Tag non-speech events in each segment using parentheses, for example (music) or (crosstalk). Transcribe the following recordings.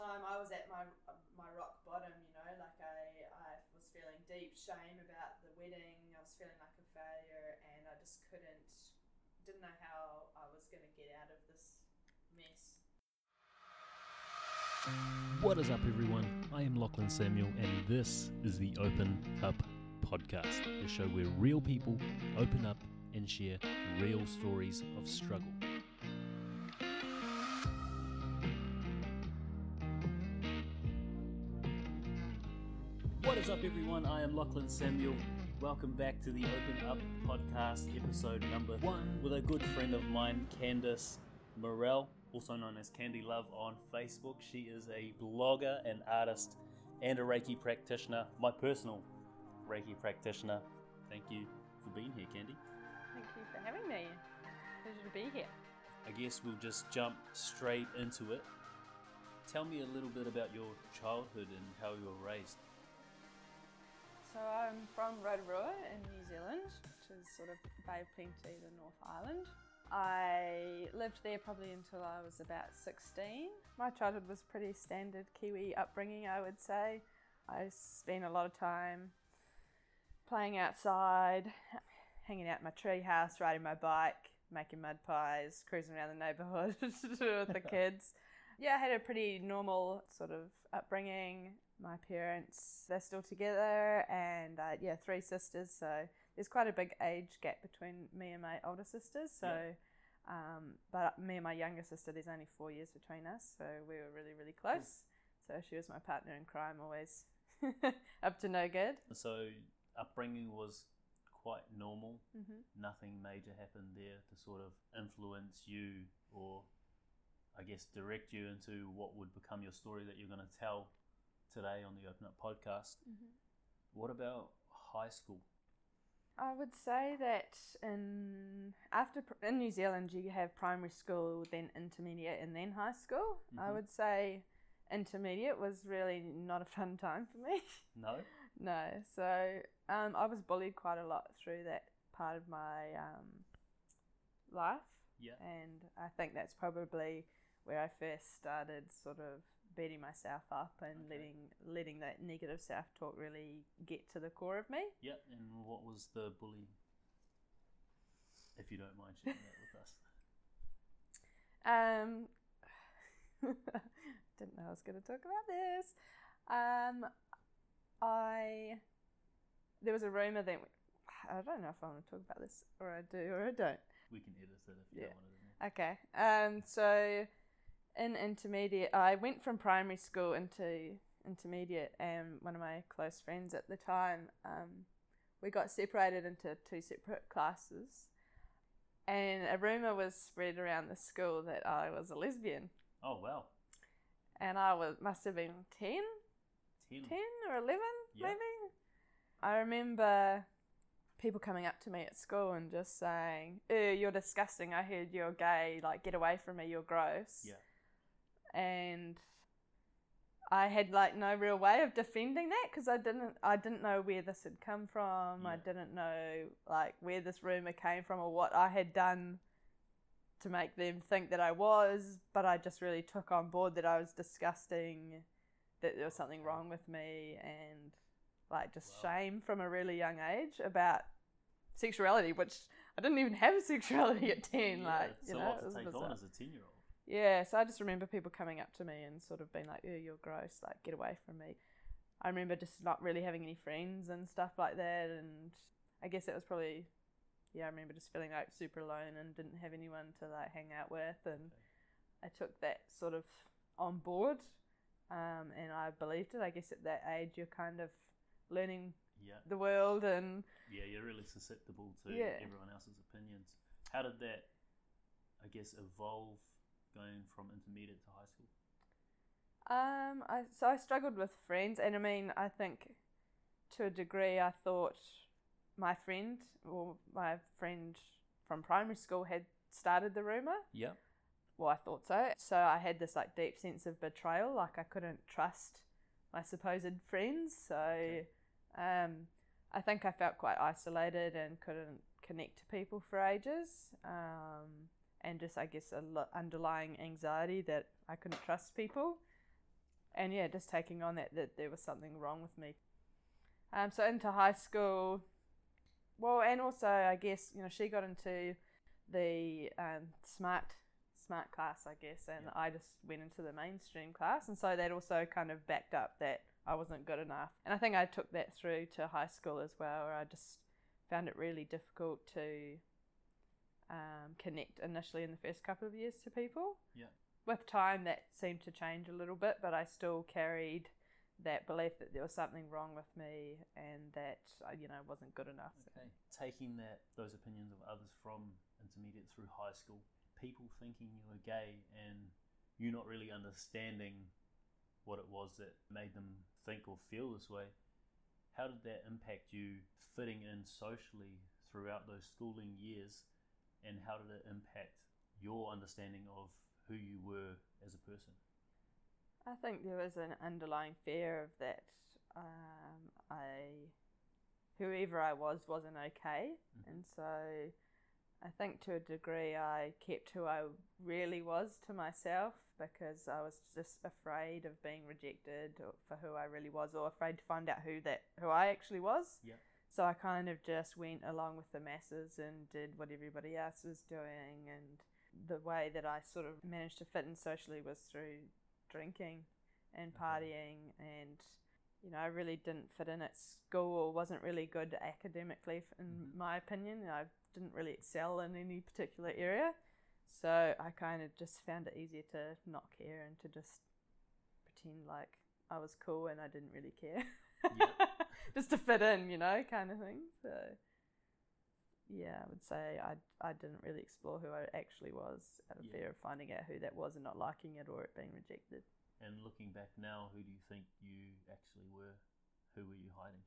time I was at my my rock bottom. You know, like I I was feeling deep shame about the wedding. I was feeling like a failure, and I just couldn't didn't know how I was going to get out of this mess. What is up, everyone? I am Lachlan Samuel, and this is the Open Up Podcast, the show where real people open up and share real stories of struggle. Up, everyone? I am Lachlan Samuel. Welcome back to the Open Up Podcast, episode number one, with a good friend of mine, Candice Morel, also known as Candy Love on Facebook. She is a blogger, an artist, and a Reiki practitioner, my personal Reiki practitioner. Thank you for being here, Candy. Thank you for having me. Pleasure to be here. I guess we'll just jump straight into it. Tell me a little bit about your childhood and how you were raised. So I'm from Rotorua in New Zealand, which is sort of Bay of Plenty, the North Island. I lived there probably until I was about 16. My childhood was pretty standard Kiwi upbringing, I would say. I spent a lot of time playing outside, hanging out in my tree house, riding my bike, making mud pies, cruising around the neighbourhood (laughs) with the (laughs) kids. Yeah, I had a pretty normal sort of upbringing. My parents, they're still together, and uh, yeah, three sisters. So there's quite a big age gap between me and my older sisters. So, um, but me and my younger sister, there's only four years between us. So we were really, really close. So she was my partner in crime, always (laughs) up to no good. So, upbringing was quite normal. Mm-hmm. Nothing major happened there to sort of influence you or, I guess, direct you into what would become your story that you're going to tell today on the Open Up podcast. Mm-hmm. What about high school? I would say that in after in New Zealand you have primary school, then intermediate, and then high school. I Mhm. would say intermediate was really not a fun time for me. (laughs) No? (laughs) no, so um, I was bullied quite a lot through that part of my um, life, Yeah. and I think that's probably where I first started sort of beating myself up and Okay. letting letting that negative self talk really get to the core of me. Yeah. And what was the bully? If you don't mind sharing that with us. Um, (laughs) didn't know I was going to talk about this. Um, I there was a rumor that I don't know if I want to talk about this or I do or I don't. We can edit it if you Yeah. don't want to. Okay. Um, so in intermediate, I went from primary school into intermediate, and one of my close friends at the time, um, we got separated into two separate classes, and a rumor was spread around the school that I was a lesbian, Oh, wow. and I was must have been 10, 10. 10 or 11 Yeah. maybe. I remember people coming up to me at school and just saying, you're disgusting. I heard you're gay. Like, get away from me. You're gross. Yeah. And I had like no real way of defending that because I didn't I didn't know where this had come from. I didn't know like where this rumor came from or what I had done to make them think that I was, but I just really took on board that I was disgusting, that there was something wrong with me and like just Wow. shame from a really young age about sexuality, which I didn't even have sexuality at 10 Yeah, like, you a know, it was bizarre. on as a 10 year old. Yeah, so I just remember people coming up to me and sort of being like, "Ew, you're gross. Like, get away from me." I remember just not really having any friends and stuff like that, and I guess it was probably, yeah, I remember just feeling like super alone and didn't have anyone to like hang out with, and I took that sort of on board, um, and I believed it. I guess at that age, you're kind of learning Yeah. the world and Yeah, you're really susceptible to Yeah. everyone else's opinions. How did that, I guess, evolve going from intermediate to high school? Um, I so I struggled with friends, and I mean, I think to a degree, I thought my friend or my friend from primary school had started the rumor. Yeah. Well, I thought so. So I had this like deep sense of betrayal, like I couldn't trust my supposed friends. So, Okay. um, I think I felt quite isolated and couldn't connect to people for ages. Um, and just I guess a lo- underlying anxiety that I couldn't trust people. and yeah, just taking on that that there was something wrong with me. Um, so into high school, well, and also I guess you know she got into the um, smart smart class, I guess, and Yeah. I just went into the mainstream class, and so that also kind of backed up that I wasn't good enough. And I think I took that through to high school as well, where I just found it really difficult to um, connect initially in the first couple of years to people. Yeah. With time, that seemed to change a little bit, but I still carried that belief that there was something wrong with me and that uh, you know wasn't good enough. Okay. Taking that those opinions of others from intermediate through high school, people thinking you were gay and you not really understanding what it was that made them think or feel this way. How did that impact you fitting in socially throughout those schooling years and how did it impact your understanding of who you were as a person? I think there was an underlying fear of that um, I, whoever I was, wasn't okay, Mhm. and so I think to a degree I kept who I really was to myself because I was just afraid of being rejected for who I really was, or afraid to find out who that who I actually was. Yeah. So I kind of just went along with the masses and did what everybody else was doing, and the way that I sort of managed to fit in socially was through drinking and partying and you know I really didn't fit in at school or wasn't really good academically in Mhm. my opinion I didn't really excel in any particular area so I kind of just found it easier to not care and to just pretend like I was cool and I didn't really care Yeah. (laughs) (laughs) just to fit in you know kind of thing so yeah, I would say I, I didn't really explore who I actually was out of Yeah. fear of finding out who that was and not liking it or it being rejected. And looking back now, who do you think you actually were? Who were you hiding?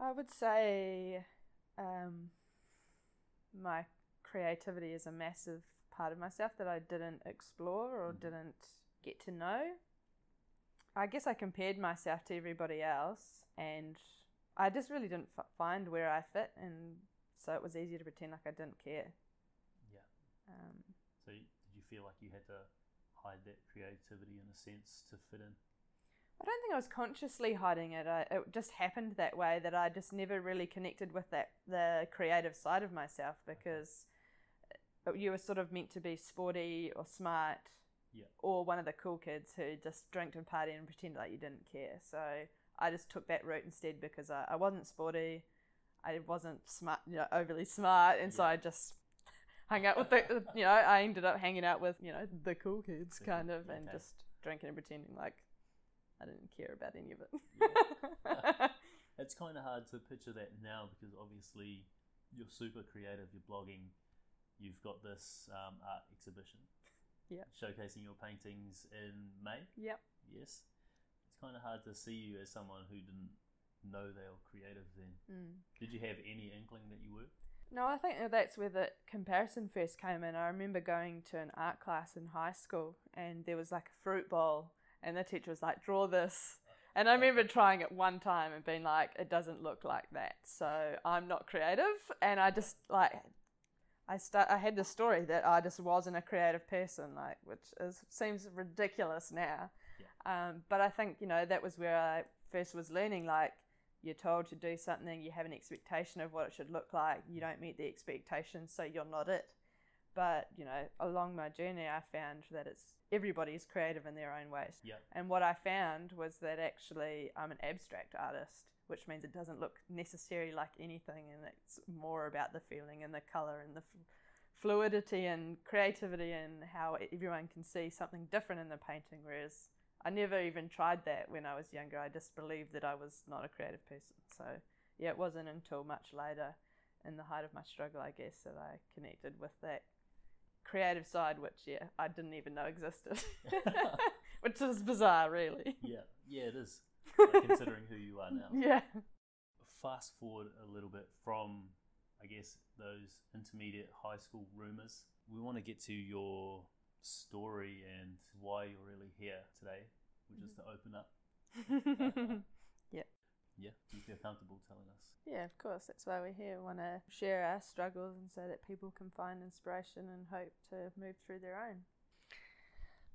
I would say um, my creativity is a massive part of myself that I didn't explore or Mhm. didn't get to know. I guess I compared myself to everybody else and I just really didn't f- find where I fit, and so it was easier to pretend like I didn't care. Yeah. Um, So did you feel like you had to hide that creativity in a sense to fit in? I don't think I was consciously hiding it. I, it just happened that way that I just never really connected with that the creative side of myself because uh, you were sort of meant to be sporty or smart Yeah. or one of the cool kids who just drank and party and pretended like you didn't care. So I just took that route instead because I, I wasn't sporty, I wasn't smart, you know, overly smart, and so I just (laughs) hung out with the, you know, I ended up hanging out with, you know, the cool kids (laughs) kind of, and just drinking and pretending like I didn't care about any of it. Yeah. (laughs) It's kind of hard to picture that now because obviously you're super creative, you're blogging, you've got this um, art exhibition. Yeah. Showcasing your paintings in May. yep. Yes. It's kind of hard to see you as someone who didn't know they were creative then. Mm. Did you have any inkling that you were? No, I think that's where the comparison first came in. I remember going to an art class in high school and there was like a fruit bowl and the teacher was like, draw this. And I remember (laughs) trying it one time and being like, it doesn't look like that. So I'm not creative. And I just like, I start, I had the story that I just wasn't a creative person, like, which is, seems ridiculous now. Um, but I think, you know, that was where I first was learning, like, you're told to do something, you have an expectation of what it should look like, you don't meet the expectations, so you're not it. But, you know, along my journey, I found that it's everybody's creative in their own ways. Yeah. And what I found was that actually I'm an abstract artist, which means it doesn't look necessarily like anything, and it's more about the feeling and the color and the f- fluidity and creativity and how everyone can see something different in the painting. Whereas I never even tried that when I was younger. I just believed that I was not a creative person. So yeah, it wasn't until much later, in the height of my struggle, I guess, that I connected with that creative side, which yeah, I didn't even know existed, (laughs) (laughs) which is bizarre, really. yeah, yeah, it is. Like, (laughs) considering who you are now. Yeah. Fast forward a little bit from, I guess, those intermediate high school rumors. We want to get to your story and why you're really here today, which is to mm-hmm. open up. (laughs) Yeah, do you feel comfortable telling us? Yeah, of course. That's why we're here. We want to share our struggles and so that people can find inspiration and hope to move through their own.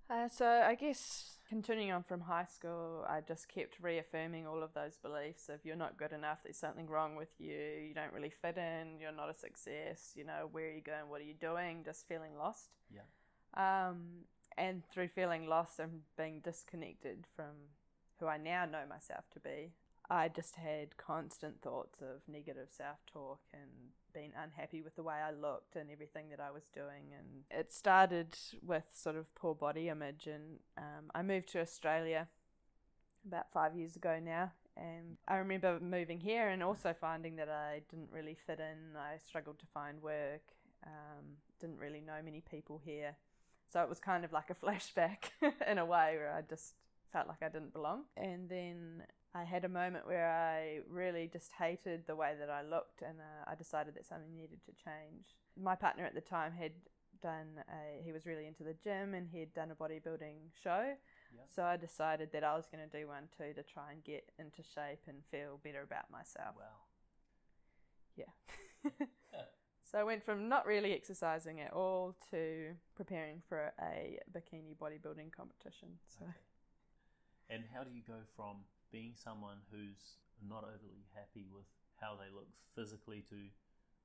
Uh, so I guess continuing on from high school, I just kept reaffirming all of those beliefs of you're not good enough, there's something wrong with you, you don't really fit in, you're not a success, you know, where are you going, what are you doing, just feeling lost. Yeah. Um, and through feeling lost and being disconnected from who I now know myself to be, I just had constant thoughts of negative self talk and being unhappy with the way I looked and everything that I was doing. And it started with sort of poor body image. And um, I moved to Australia about five years ago now. And I remember moving here and also finding that I didn't really fit in. I struggled to find work, um, didn't really know many people here. So it was kind of like a (laughs) flashback in a way where I just felt like I didn't belong. And then I had a moment where I really just hated the way that I looked, and uh, I decided that something needed to change. My partner at the time had done a, he was really into the gym and he'd done a bodybuilding show. Yeah. So I decided that I was going to do one too to try and get into shape and feel better about myself. Wow. (laughs) Yeah. so I went from not really exercising at all to preparing for a bikini bodybuilding competition. So Okay. And how do you go from being someone who's not overly happy with how they look physically to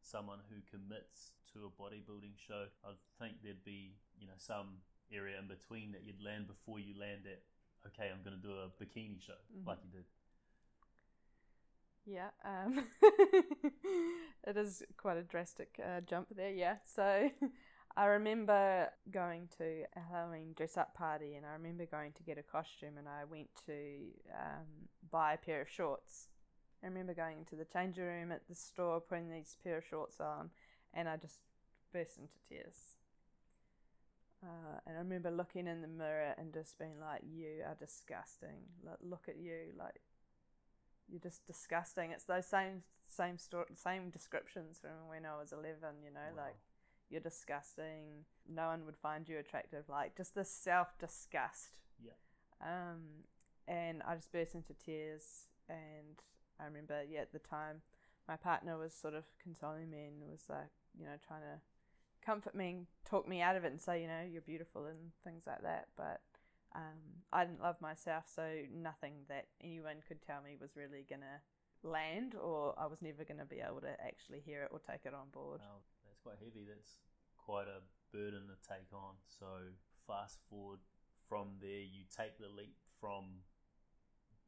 someone who commits to a bodybuilding show? I think there'd be, you know, some area in between that you'd land before you land at, okay, I'm going to do a bikini show Mhm. like you did. Yeah, um, (laughs) it is quite a drastic uh, jump there. Yeah, so (laughs) I remember going to a Halloween dress up party, and I remember going to get a costume, and I went to um, buy a pair of shorts. I remember going into the changing room at the store, putting these pair of shorts on, and I just burst into tears. Uh, and I remember looking in the mirror and just being like, "You are disgusting. Like, look at you. Like, you're just disgusting. It's those same same story, same descriptions from when I was eleven. You know, Wow. like you're disgusting. No one would find you attractive. Like just this self disgust. Yeah. Um, and I just burst into tears. And I remember, yeah, at the time, my partner was sort of consoling me and was like, you know, trying to comfort me and talk me out of it and say, you know, you're beautiful and things like that. But um, I didn't love myself, so nothing that anyone could tell me was really gonna land, or I was never gonna be able to actually hear it or take it on board. Wow, quite heavy. That's quite a burden to take on. So fast forward from there, you take the leap from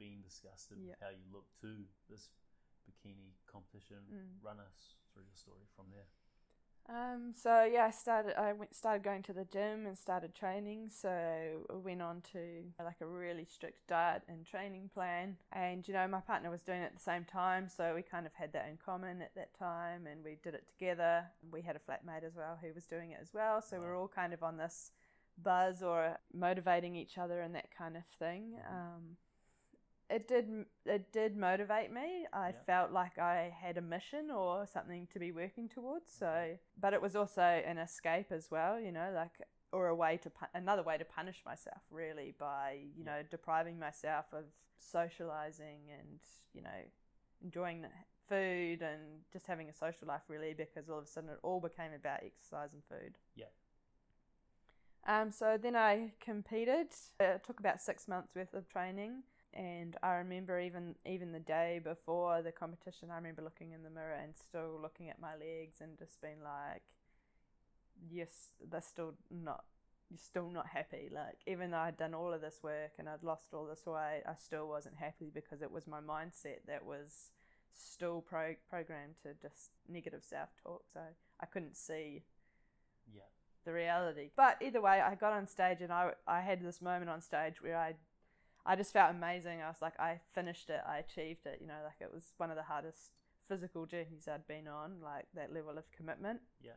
being disgusted with how you look to this bikini competition. Mm. Run us through your story from there. Um, so yeah, I started. I went started going to the gym and started training. So I went on to like a really strict diet and training plan. And you know, my partner was doing it at the same time, so we kind of had that in common at that time, and we did it together. We had a flatmate as well who was doing it as well, so we were all kind of on this buzz or motivating each other and that kind of thing. Um, it did it did motivate me. I Yeah. felt like I had a mission or something to be working towards. So, but it was also an escape as well, you know, like or a way to another way to punish myself really by you Yeah. know depriving myself of socializing and you know enjoying the food and just having a social life really because all of a sudden it all became about exercise and food. Yeah. Um, so then I competed. It took about six months worth of training, and I remember even even the day before the competition, I remember looking in the mirror and still looking at my legs and just being like, "Yes, they're still not. You're still not happy. Like even though I'd done all of this work and I'd lost all this weight, I still wasn't happy because it was my mindset that was still pro- programmed to just negative self talk. So I couldn't see Yeah. the reality. But either way, I got on stage and I, I had this moment on stage where I I just felt amazing. I was like, I finished it, I achieved it. You know, like it was one of the hardest physical journeys I'd been on, like that level of commitment. Yeah.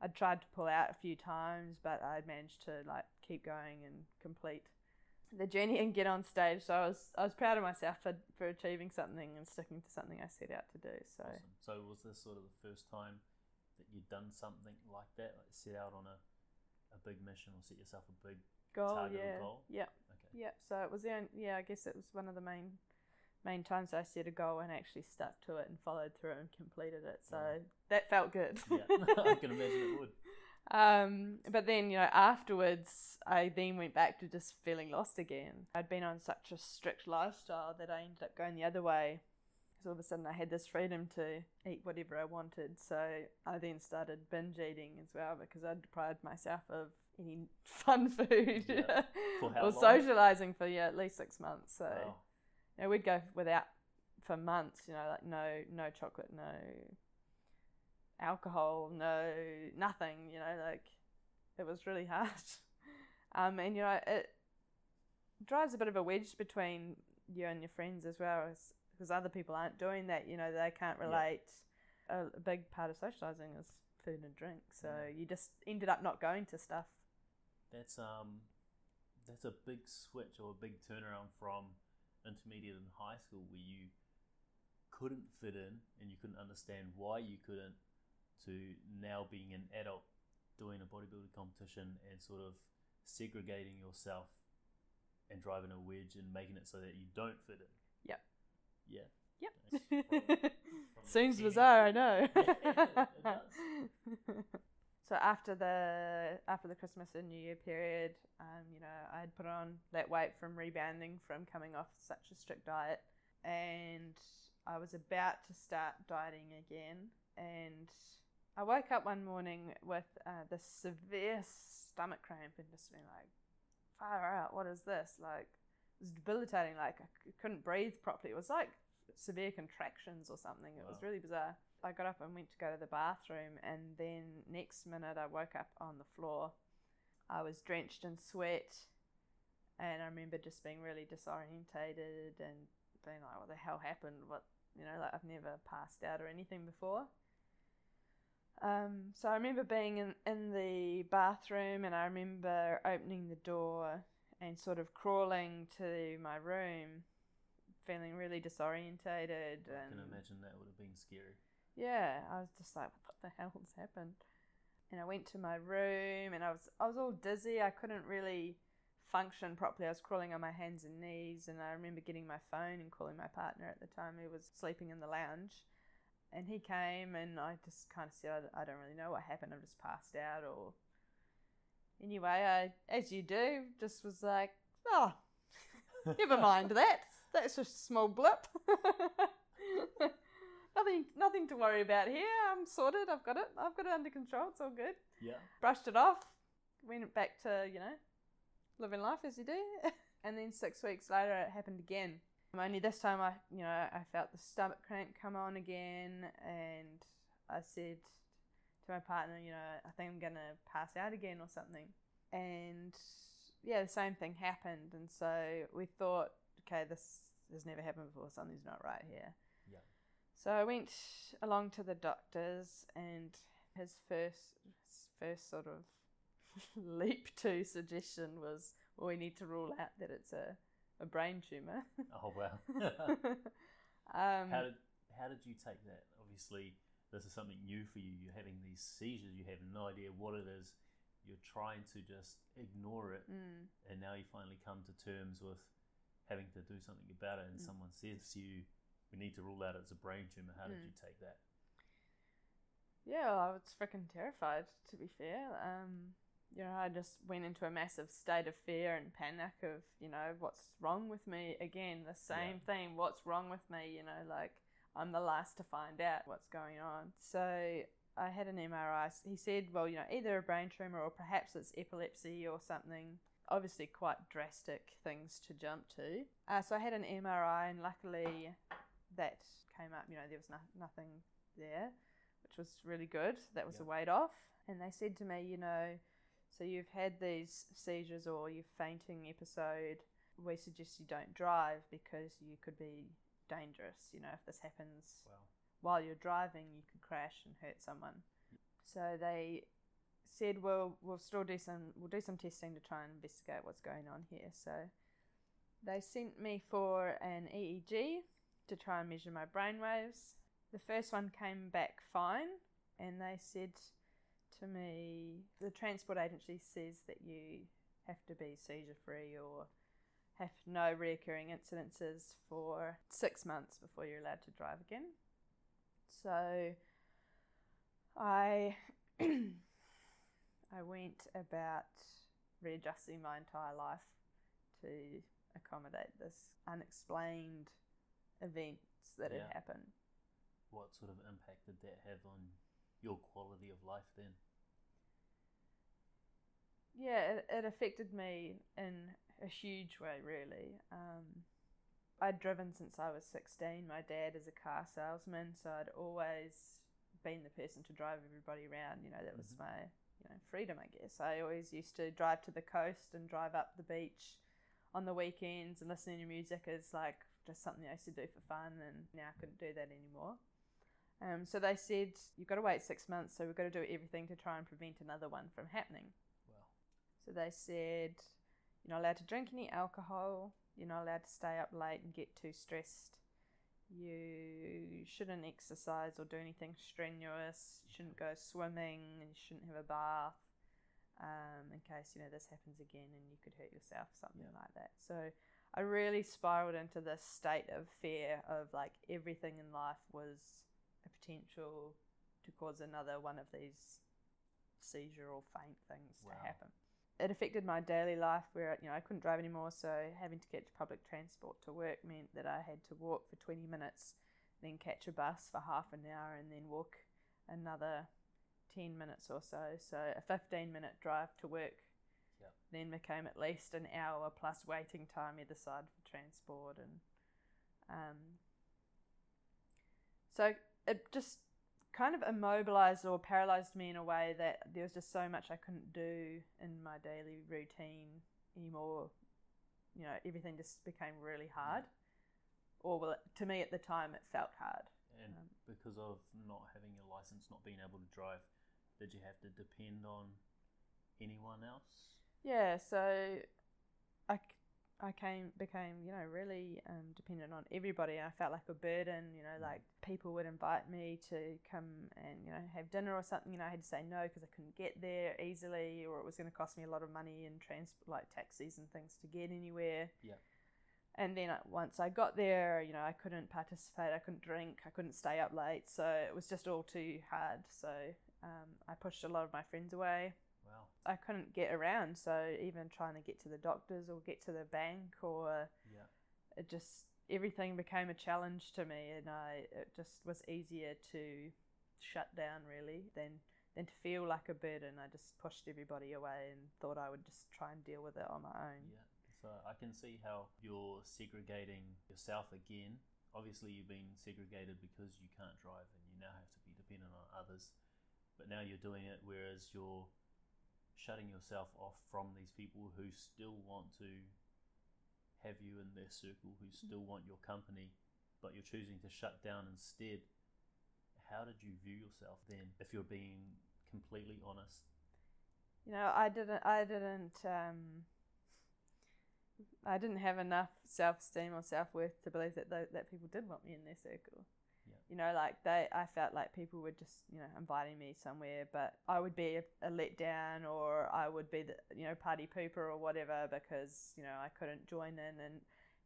I'd tried to pull out a few times, but I'd managed to like keep going and complete the journey and get on stage. So I was I was proud of myself for, for achieving something and sticking to something I set out to do. So Awesome. So was this sort of the first time that you'd done something like that, like set out on a, a big mission or set yourself a big goal, target or goal? yeah. Yep. So it was the only, yeah, I guess it was one of the main main times I set a goal and actually stuck to it and followed through and completed it. So Yeah. that felt good. Yeah, (laughs) I can imagine it would. (laughs) Um, but then, you know, afterwards, I then went back to just feeling lost again. I'd been on such a strict lifestyle that I ended up going the other way. Because all of a sudden, I had this freedom to eat whatever I wanted. So I then started binge eating as well because I deprived myself of any fun food Yeah. (laughs) Or socializing for yeah at least six months. So Wow. you know, we'd go without for months. You know, like no no chocolate, no alcohol, no nothing. You know, like it was really hard. (laughs) Um, and you know, it drives a bit of a wedge between you and your friends as well, because other people aren't doing that. You know, they can't Yeah. relate. A, a big part of socializing is food and drink, so Yeah. you just ended up not going to stuff. That's um, that's a big switch or a big turnaround from intermediate and high school where you couldn't fit in and you couldn't understand why you couldn't to now being an adult doing a bodybuilding competition and sort of segregating yourself and driving a wedge and making it so that you don't fit in. Yep. Yeah. Yep. That's from- (laughs) from Seems bizarre, I know. Yeah, it does. (laughs) so after the after the Christmas and New Year period, um, you know, I had put on that weight from rebounding from coming off such a strict diet, and I was about to start dieting again, and I woke up one morning with uh, this severe stomach cramp and just being like, far out, what is this? Like, it was debilitating. Like, I c- couldn't breathe properly. It was like severe contractions or something. It was really bizarre. I got up and went to go to the bathroom, and then next minute I woke up on the floor. I was drenched in sweat, and I remember just being really disorientated and being like, "What the hell happened? What you know? Like I've never passed out or anything before." Um, so I remember being in, in the bathroom, and I remember opening the door and sort of crawling to my room, feeling really disorientated. I can imagine that would have been scary. Yeah, I was just like, (laughs) what the hell's happened? And I went to my room and I was I was all dizzy. I couldn't really function properly. I was crawling on my hands and knees and I remember getting my phone and calling my partner at the time who was sleeping in the lounge. And he came and I just kind of said, I, don't really know what happened. I've just passed out or anyway, I as you do, just was like, oh, (laughs) Never mind that. That's just a small blip. (laughs) nothing, nothing to worry about here. I'm sorted. I've got it. I've got it under control. It's all good. Yeah. Brushed it off. Went back to you know, living life as you do. (laughs) and then six weeks later, it happened again. Only this time, I you know I felt the stomach cramp come on again, and I said to my partner, you know, I think I'm gonna pass out again or something. And yeah, the same thing happened, and so we thought, okay, this has never happened before. Something's not right here. So I went along to the doctors, and his first his first sort of (laughs) leap to suggestion was, well, we need to rule out that it's a a brain tumor. (laughs) Oh wow. (laughs) um, how did how did you take that? Obviously, this is something new for you. You're having these seizures. You have no idea what it is. You're trying to just ignore it, mm, and now you finally come to terms with having to do something about it. And Mm. someone says to you, "We need to rule out it's a brain tumor." How did Mm. you take that? Yeah, well, I was freaking terrified, to be fair. Um, you know, I just went into a massive state of fear and panic of, you know, what's wrong with me? Again, the same thing. What's wrong with me? You know, like, I'm the last to find out what's going on. So I had an MRI. He said, well, you know, either a brain tumor or perhaps it's epilepsy or something. Obviously, quite drastic things to jump to. Uh, so I had an MRI, and luckily that came up. You know, there was no- nothing there which was really good. That was Yeah. a weight off. And they said to me, you know, so you've had these seizures or you've fainting episode. We suggest you don't drive because you could be dangerous. You know, if this happens Wow. while you're driving, you could crash and hurt someone. So they said, well, we'll still do some, we'll do some testing to try and investigate what's going on here. So they sent me for an EEG to try and measure my brain waves. The first one came back fine, and they said to me, the transport agency says that you have to be seizure free or have no reoccurring incidences for six months before you're allowed to drive again. So I (clears throat) I went about readjusting my entire life to accommodate this unexplained events that Yeah. had happened. What sort of impact did that have on your quality of life then? Yeah, it, it affected me in a huge way, really. Um, I'd driven since I was 16. My dad is a car salesman, so I'd always been the person to drive everybody around. You know, that was Mhm. my you know freedom, I guess. I always used to drive to the coast and drive up the beach on the weekends, and listening to music is like just something I used to do for fun, and now I couldn't do that anymore. Um, so they said you've got to wait six months, so we've got to do everything to try and prevent another one from happening. Well, So they said you're not allowed to drink any alcohol, you're not allowed to stay up late and get too stressed. You shouldn't exercise or do anything strenuous. You shouldn't go swimming and you shouldn't have a bath um, in case, you know, this happens again and you could hurt yourself, something Yeah. like that. So I really spiraled into this state of fear of like everything in life was a potential to cause another one of these seizure or faint things Wow. to happen. It affected my daily life where you know I couldn't drive anymore, so having to catch public transport to work meant that I had to walk for 20 minutes, then catch a bus for half an hour, and then walk another 10 minutes or so. So a 15 minute drive to work. Then became at least an hour plus waiting time either side for transport and um, so it just kind of immobilized or paralyzed me in a way that there was just so much I couldn't do in my daily routine anymore. You know, everything just became really hard. Or well, to me at the time, it felt hard. and Um, because of not having your license, not being able to drive, did you have to depend on anyone else? Yeah, so I, I came became you know really um, dependent on everybody. I felt like a burden. You know, like people would invite me to come and you know have dinner or something. You know, I had to say no because I couldn't get there easily, or it was going to cost me a lot of money in transport, like taxis and things to get anywhere. Yeah. And then uh, once I got there, you know, I couldn't participate. I couldn't drink. I couldn't stay up late. So it was just all too hard. So um, I pushed a lot of my friends away. I couldn't get around, so even trying to get to the doctors or get to the bank or Yeah. it just everything became a challenge to me and I it just was easier to shut down really than than to feel like a burden. I just pushed everybody away and thought I would just try and deal with it on my own. Yeah. So I can see how you're segregating yourself again. Obviously, you've been segregated because you can't drive and you now have to be dependent on others. But now you're doing it whereas you're shutting yourself off from these people who still want to have you in their circle, who still want your company, but you're choosing to shut down instead. How did you view yourself then, if you're being completely honest? You know, I didn't I didn't um I didn't have enough self esteem or self worth to believe that tho- that people did want me in their circle. You know, like they, I felt like people were just, you know, inviting me somewhere, but I would be a, a letdown or I would be the, you know, party pooper or whatever because you know I couldn't join in. And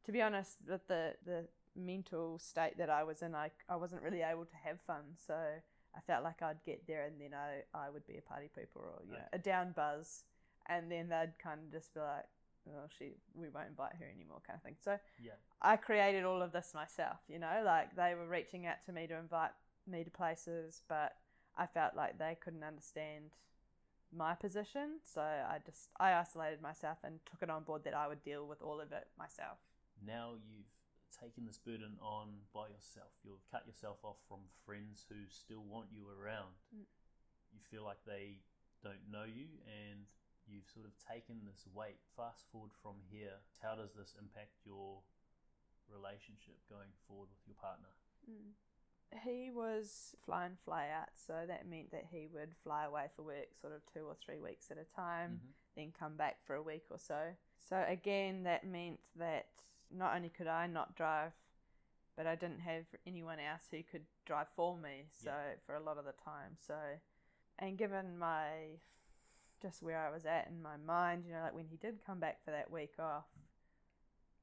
to be honest, with the the mental state that I was in, I I wasn't really able to have fun. So I felt like I'd get there and then I I would be a party pooper or you know, a down buzz, and then they'd kind of just be like, oh, she, we won't invite her anymore, kind of thing. So Yeah. I created all of this myself, you know, like they were reaching out to me to invite me to places, but I felt like they couldn't understand my position. So I just, I isolated myself and took it on board that I would deal with all of it myself. now you've taken this burden on by yourself. You've cut yourself off from friends who still want you around. Mm. You feel like they don't know you and you've sort of taken this weight. Fast forward from here, how does this impact your relationship going forward with your partner? He was fly in, fly out, so that meant that he would fly away for work sort of two or three weeks at a time. Mhm. then come back for a week or so. So again, that meant that not only could I not drive, but I didn't have anyone else who could drive for me. So Yeah. for a lot of the time, so and given my just where I was at in my mind, you know, like when he did come back for that week off,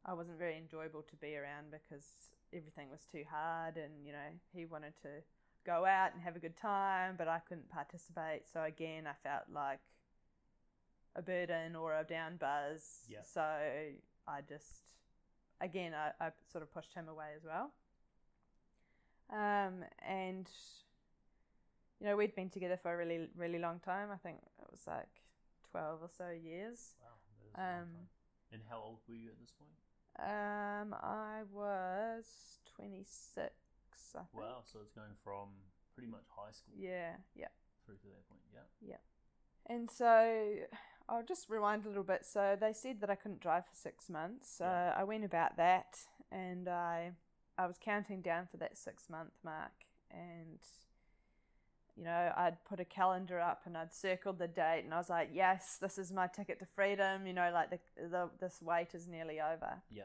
I wasn't very enjoyable to be around because everything was too hard, and you know he wanted to go out and have a good time, but I couldn't participate. So again, I felt like a burden or a down buzz. Yeah. So I just, again, I, I sort of pushed him away as well. Um, and, you know, we'd been together for a really, really long time. I think it was like 12 or so years. Wow. that is a long Um. And how old were you at this point? Um, I was 26, I think. Wow. So it's going from pretty much high school Yeah, yeah. through to that point. Yeah. Yeah. And so I'll just rewind a little bit. So they said that I couldn't drive for six months. So Yeah. I went about that and I I was counting down for that six month mark and you know, I'd put a calendar up and I'd circled the date and I was like, Yes, this is my ticket to freedom, you know, like the, the this wait is nearly over. Yeah.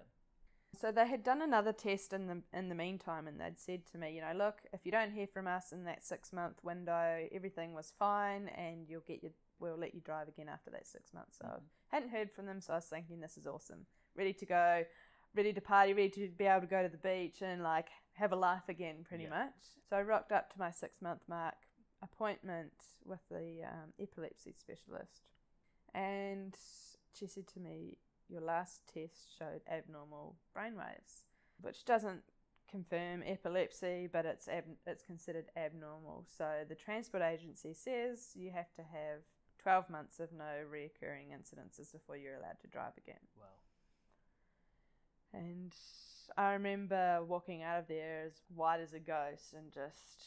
So they had done another test in the in the meantime, and they'd said to me, you know, look, if you don't hear from us in that six month window, everything was fine, and you'll get your we'll let you drive again after that six months. So Mhm. I hadn't heard from them, so I was thinking this is awesome, ready to go, ready to party, ready to be able to go to the beach and like have a life again, pretty Yeah. much. So I rocked up to my six month mark appointment with the um, epilepsy specialist, and she said to me, your last test showed abnormal brainwaves, which doesn't confirm epilepsy, but it's ab- it's considered abnormal. So the Transport Agency says you have to have 12 months of no reoccurring incidences before you're allowed to drive again. Wow. And I remember walking out of there as white as a ghost and just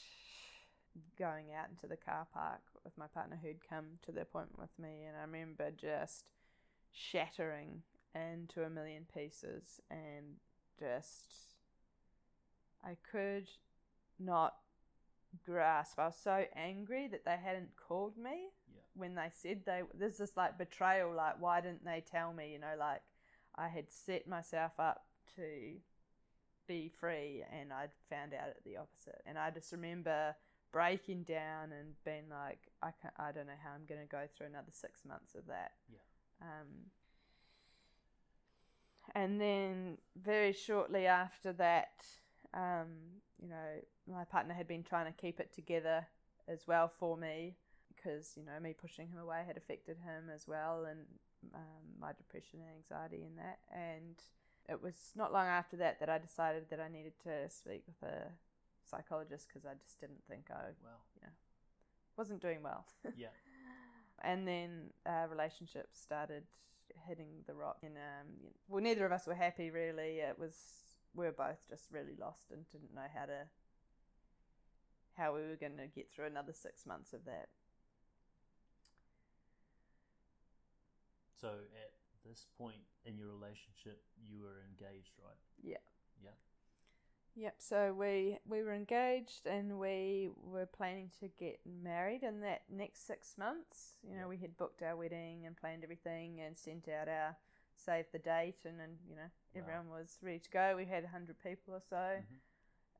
going out into the car park with my partner who'd come to the appointment with me. And I remember just shattering into a million pieces and just, I could not grasp. I was so angry that they hadn't called me Yeah. when they said they, there's this like betrayal, like, why didn't they tell me, you know, like, I had set myself up to be free and I'd found out at the opposite. And I just remember breaking down and being like, I, can't, I don't know how I'm going to go through another six months of that. Yeah. Um, and then very shortly after that, um, you know, my partner had been trying to keep it together as well for me because, you know, me pushing him away had affected him as well and um, my depression and anxiety and that. And it was not long after that that I decided that I needed to speak with a psychologist because I just didn't think I Wow. wasn't doing well. (laughs) Yeah. and then our relationship started hitting the rock. And um, well, neither of us were happy really. It was we were both just really lost and didn't know how to how we were going to get through another six months of that. So at this point in your relationship, you were engaged, right? Yeah. Yeah. Yep. So we we were engaged and we were planning to get married in that next six months. You know, Yeah. we had booked our wedding and planned everything and sent out our save the date and and you know Wow. everyone was ready to go. We had hundred people or so. Mhm.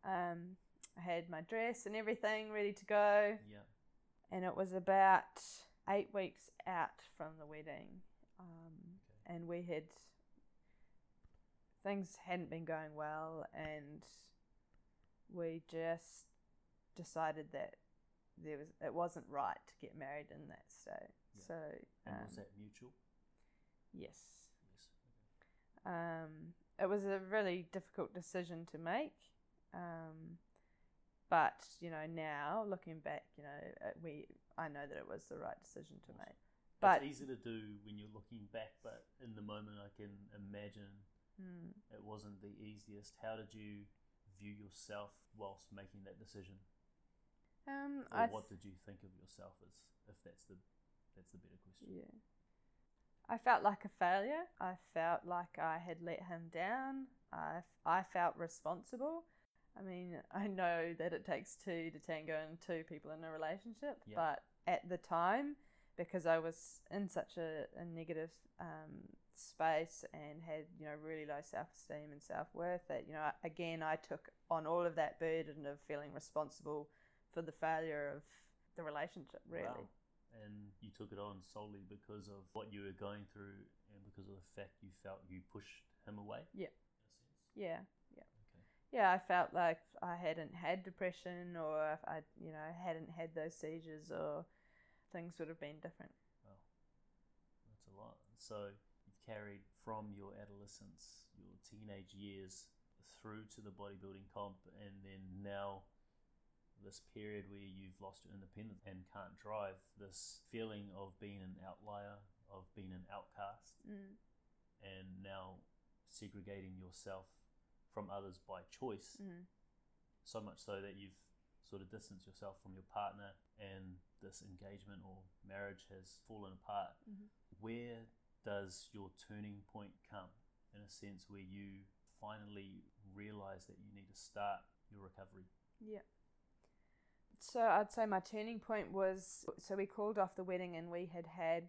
Um, I had my dress and everything ready to go, Yeah. and it was about eight weeks out from the wedding, um, Okay. and we had things hadn't been going well, and we just decided that there was it wasn't right to get married in that state. Yeah. So And um, was that mutual? yes, Yes. um, it was a really difficult decision to make. Um, but you know, now looking back, you know, uh, we I know that it was the right decision to Awesome. make. But it's easy to do when you're looking back, but in the moment, I can imagine Hmm. it wasn't the easiest. How did you view yourself whilst making that decision, um, or I what did you think of yourself as, if that's the that's the better question? yeah, I felt like a failure. I felt like I had let him down. I, I felt responsible. I mean, I know that it takes two to tango and two people in a relationship, Yeah. but at the time, because I was in such a, a negative um, space and had you know really low self esteem and self worth, that you know again I took on all of that burden of feeling responsible for the failure of the relationship. Really, Wow. And you took it on solely because of what you were going through and because of the fact you felt you pushed him away? Yeah. A yeah, yeah. Okay. yeah, I felt like I hadn't had depression or I, you know, hadn't had those seizures or things would have been different. Wow. So you've carried from your adolescence, your teenage years, through to the bodybuilding comp, and then now this period where you've lost your independence and can't drive, this feeling of being an outlier, of being an outcast, Mm. and now segregating yourself from others by choice, Mm. so much so that you've sort of distanced yourself from your partner and this engagement or marriage has fallen apart. Mhm. Where does your turning point come in a sense where you finally realize that you need to start your recovery? Yeah. So I'd say my turning point was so we called off the wedding and we had had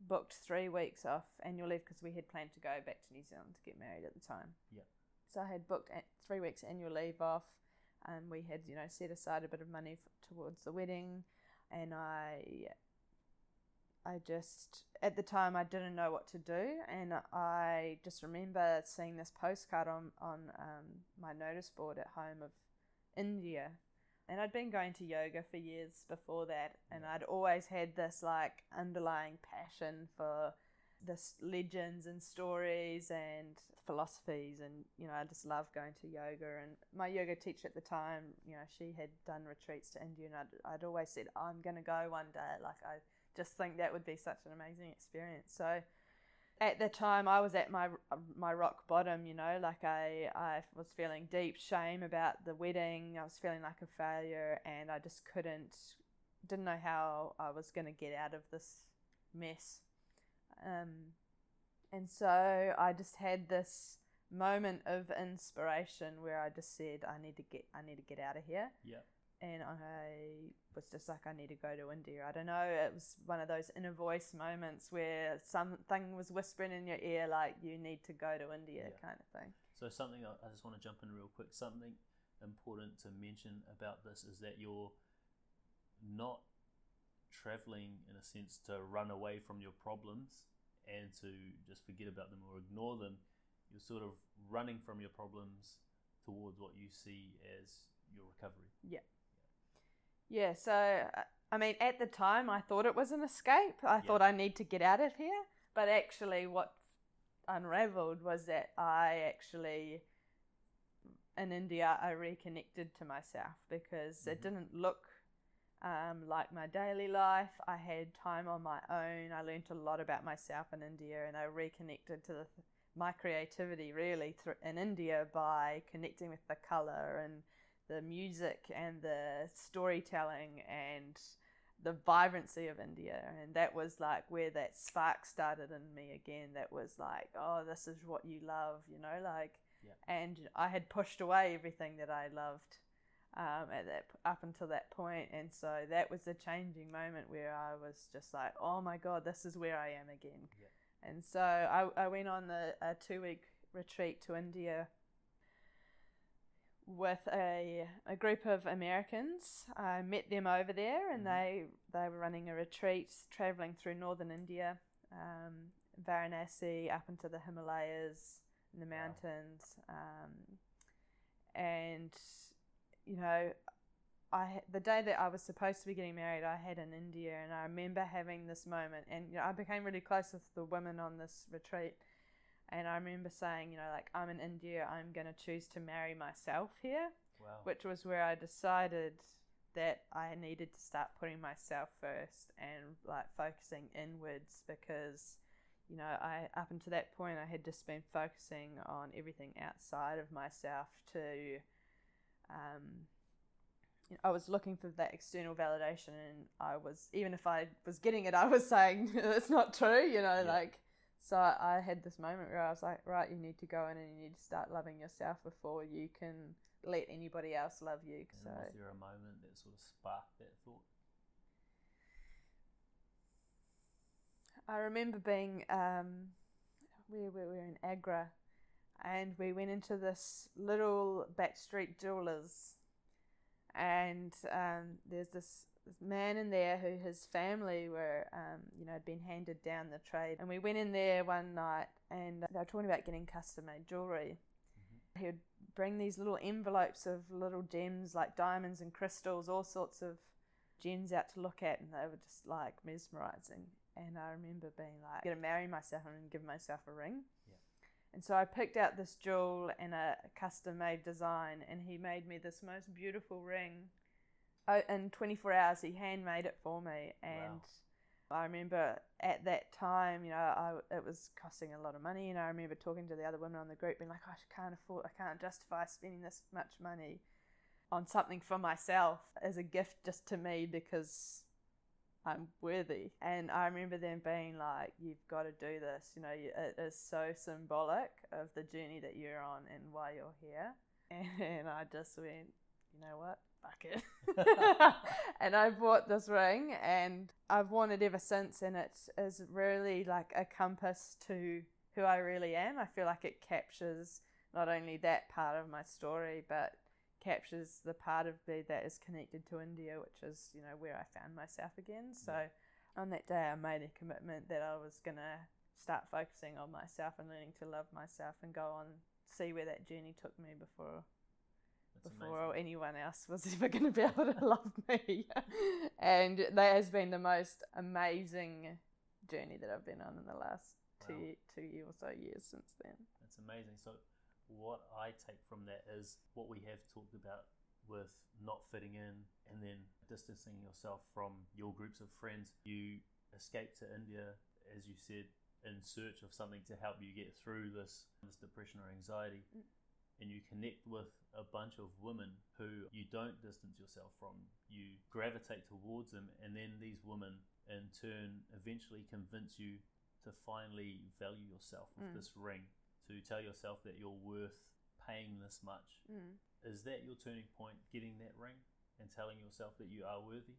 booked three weeks off annual leave because we had planned to go back to New Zealand to get married at the time. Yeah. So I had booked three weeks annual leave off, and we had you know set aside a bit of money f- towards the wedding, and I. I just at the time I didn't know what to do, and I just remember seeing this postcard on on um, my notice board at home of India. And I'd been going to yoga for years before that, and. I'd always had this like underlying passion for this legends and stories and philosophies, and you know, I just loved going to yoga. And my yoga teacher at the time, you know, she had done retreats to India, and I'd, I'd always said, I'm going to go one day. Like, I just think that would be such an amazing experience. So, at the time I was at my my rock bottom, you know, like I I was feeling deep shame about the wedding. I was feeling like a failure and I just couldn't didn't know how I was going to get out of this mess. Um and so I just had this moment of inspiration where I just said I need to get I need to get out of here Yeah. And I was just like, I need to go to India. I don't know. It was one of those inner voice moments where something was whispering in your ear, like, you need to go to India, Yeah. kind of thing. So something I I just want to jump in real quick. Something important to mention about this is that you're not traveling in a sense to run away from your problems and to just forget about them or ignore them. You're sort of running from your problems towards what you see as your recovery. Yeah, so, uh, I mean, at the time, I thought it was an escape. I Yeah. thought I need to get out of here. But actually, what unraveled was that I actually, in India, I reconnected to myself because it Mhm. didn't look um, like my daily life. I had time on my own. I learned a lot about myself in India and I reconnected to the, my creativity really through, in India by connecting with the color and the music and the storytelling and the vibrancy of India. And that was like where that spark started in me again. That was like, oh, this is what you love, you know, like. Yeah. And I had pushed away everything that I loved um, at that up until that point, and so that was a changing moment where I was just like, oh my god, this is where I am again. Yeah. And so I, I went on the a two week retreat to India with a, a group of Americans. I met them over there, and Mhm. they they were running a retreat, traveling through northern India, um, Varanasi, up into the Himalayas, in the Wow. mountains, um, and you know, I the day that I was supposed to be getting married, I had in India, and I remember having this moment, and you know, I became really close with the women on this retreat. And I remember saying, you know, like, I'm in India, I'm going to choose to marry myself here, Wow. which was where I decided that I needed to start putting myself first and like focusing inwards because, you know, I up until that point I had just been focusing on everything outside of myself to, um, you know, I was looking for that external validation, and I was even if I was getting it, I was saying (laughs) it's not true, you know, Yeah. like. So I had this moment where I was like, right, you need to go in and you need to start loving yourself before you can let anybody else love you. And So was there a moment that sort of sparked that thought? I remember being, um, we, we were in Agra and we went into this little backstreet jewelers and um, there's this, this man in there who his family were um, you know had been handed down the trade and we went in there one night and they were talking about getting custom made jewelry he would bring these little envelopes of little gems like diamonds and crystals all sorts of gems out to look at and they were just like mesmerizing and I remember being like, I'm gonna marry myself and give myself a ring. Yeah. And so I picked out this jewel and a custom made design, and he made me this most beautiful ring. In 24 hours, he handmade it for me, and I remember at that time, you know, I, it was costing a lot of money, and I remember talking to the other women on the group, being like, "I can't afford, I can't justify spending this much money on something for myself as a gift just to me because I'm worthy." And I remember them being like, "You've got to do this. You know, it is so symbolic of the journey that you're on and why you're here." (laughs) And I just went, "You know what? Fuck it. (laughs) (laughs) and I bought this ring and I've worn it ever since and it is really like a compass to who I really am. I feel like it captures not only that part of my story but captures the part of me that is connected to India, which is, you know, where I found myself again. So on that day I made a commitment that I was gonna start focusing on myself and learning to love myself and go on see where that journey took me before That's before amazing. anyone else was (laughs) ever going to be able to (laughs) love me. and that has been the most amazing journey that I've been on in the last two Wow. ye- two or so years since then. That's amazing. So, what I take from that is what we have talked about with not fitting in and then distancing yourself from your groups of friends. You escape to India, as you said, in search of something to help you get through this this depression or anxiety. Mm. And you connect with a bunch of women who you don't distance yourself from. You gravitate towards them, and then these women, in turn, eventually convince you to finally value yourself with Mm. this ring, to tell yourself that you're worth paying this much. Mm. Is that your turning point, getting that ring and telling yourself that you are worthy?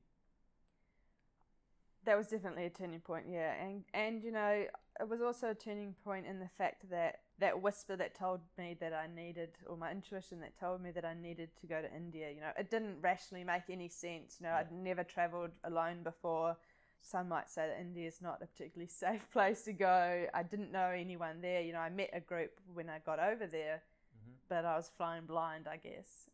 That was definitely a turning point, yeah. And and you know, it was also a turning point in the fact that that whisper that told me that I needed, or my intuition that told me that I needed to go to India. You know, it didn't rationally make any sense. You know, I'd never travelled alone before. Some might say that India is not a particularly (laughs) safe place to go. I didn't know anyone there. You know, I met a group when I got over there, Mm-hmm. but I was flying blind, I guess.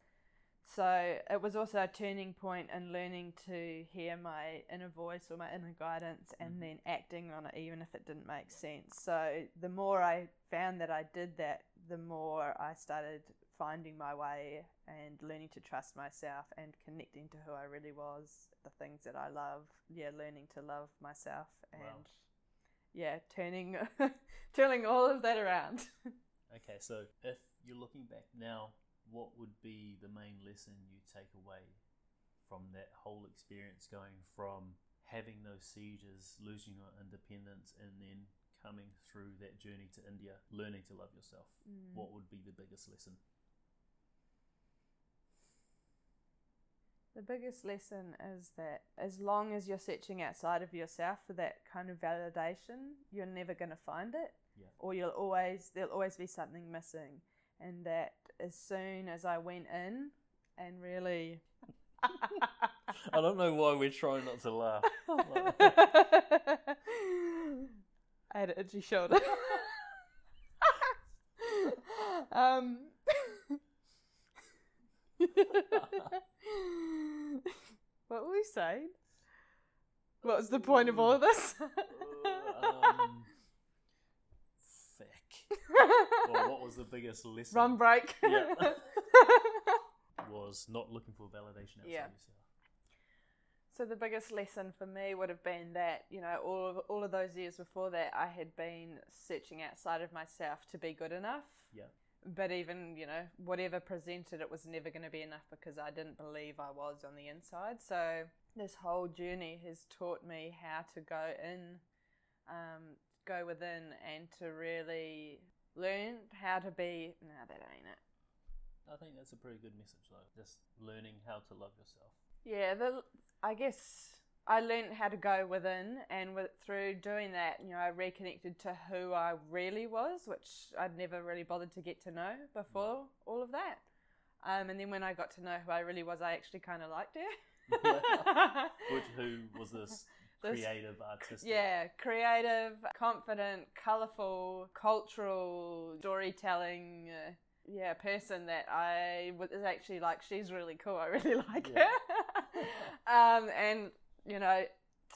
So it was also a turning point in learning to hear my inner voice or my inner guidance and Mhm. then acting on it, even if it didn't make sense. So the more I found that I did that, the more I started finding my way and learning to trust myself and connecting to who I really was, the things that I love. Yeah, learning to love myself and Wow. yeah, turning (laughs) turning all of that around. (laughs) Okay, so if you're looking back now, what would be the main lesson you take away from that whole experience going from having those seizures, losing your independence, and then coming through that journey to India, learning to love yourself? Mm. What would be the biggest lesson? The biggest lesson is that as long as you're searching outside of yourself for that kind of validation, you're never going to find it. Yeah. Or you'll always there'll always be something missing. And that as soon as I went in and really I don't know why we're trying not to laugh. (laughs) I had an itchy shoulder. (laughs) um, (laughs) what were we saying? What was the point of all of this? um, feck. (laughs) Well, what was the biggest lesson? Run break. Yeah. (laughs) was not looking for validation outside Yeah. yourself. So the biggest lesson for me would have been that you know all of, all of those years before that I had been searching outside of myself to be good enough. Yeah. But even you know whatever presented, it was never going to be enough because I didn't believe I was on the inside. So this whole journey has taught me how to go in, um, go within, and to really learn how to be. No, that ain't it. I think that's a pretty good message, though. Just learning how to love yourself. Yeah, the, I guess I learned how to go within, and with, through doing that, you know, I reconnected to who I really was, which I'd never really bothered to get to know before all of that. Um, and then when I got to know who I really was, I actually kind of liked her. (laughs) Which (laughs) who was This- creative, artistic? Yeah, creative, confident, colourful, cultural, storytelling. Uh, yeah, person that I was actually like, she's really cool. I really (laughs) like Yeah. her. (laughs) um, and you know,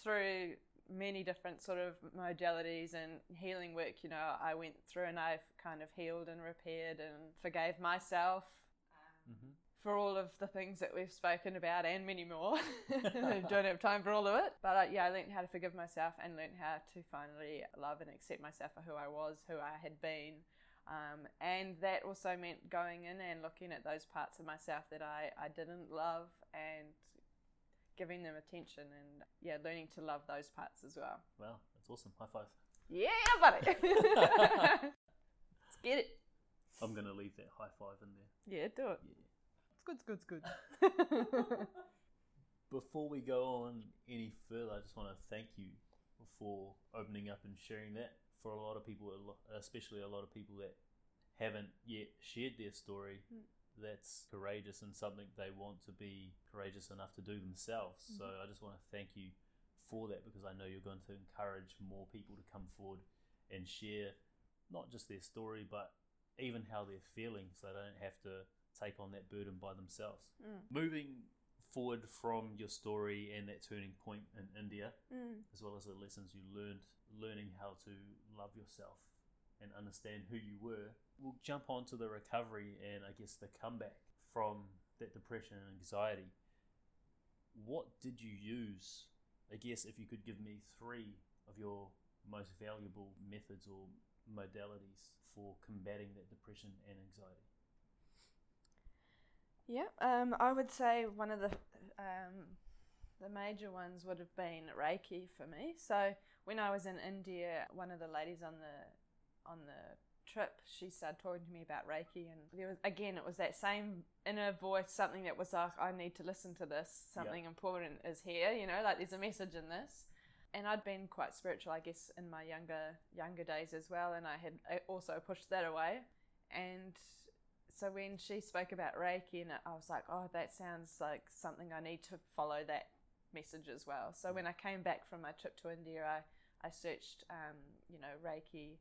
through many different sort of modalities and healing work. You know, I went through and I've kind of healed and repaired and forgave myself. For all of the things that we've spoken about and many more. (laughs) (laughs) Don't have time for all of it. But uh, yeah, I learned how to forgive myself and learned how to finally love and accept myself for who I was, who I had been. Um, and that also meant going in and looking at those parts of myself that I, I didn't love and giving them attention and yeah, learning to love those parts as well. Wow, that's awesome. High five. Yeah, buddy. (laughs) Let's get it. I'm going to leave that high five in there. Yeah, do it. Yeah. It's good, it's good, good. (laughs) Before we go on any further, I just want to thank you for opening up and sharing that. For a lot of people, especially a lot of people that haven't yet shared their story, Mm. that's courageous and something they want to be courageous enough to do themselves. So Mhm. I just want to thank you for that because I know you're going to encourage more people to come forward and share not just their story, but even how they're feeling so they don't have to take on that burden by themselves. Mm. Moving forward from your story and that turning point in India, Mm. as well as the lessons you learned, learning how to love yourself and understand who you were, we'll jump on to the recovery and I guess the comeback from that depression and anxiety. What did you use? I guess if you could give me three of your most valuable methods or modalities for combating that depression and anxiety. Yeah, um, I would say one of the um, the major ones would have been Reiki for me. So when I was in India, one of the ladies on the on the trip, she started talking to me about Reiki, and there was again, it was that same inner voice, something that was like, I need to listen to this. Something important is here. You know, like there's a message in this. And I'd been quite spiritual, I guess, in my younger younger days as well, and I had also pushed that away. And so when she spoke about Reiki, and I was like, oh, that sounds like something I need to follow that message as well. So when I came back from my trip to India, I, I searched, um, you know, Reiki,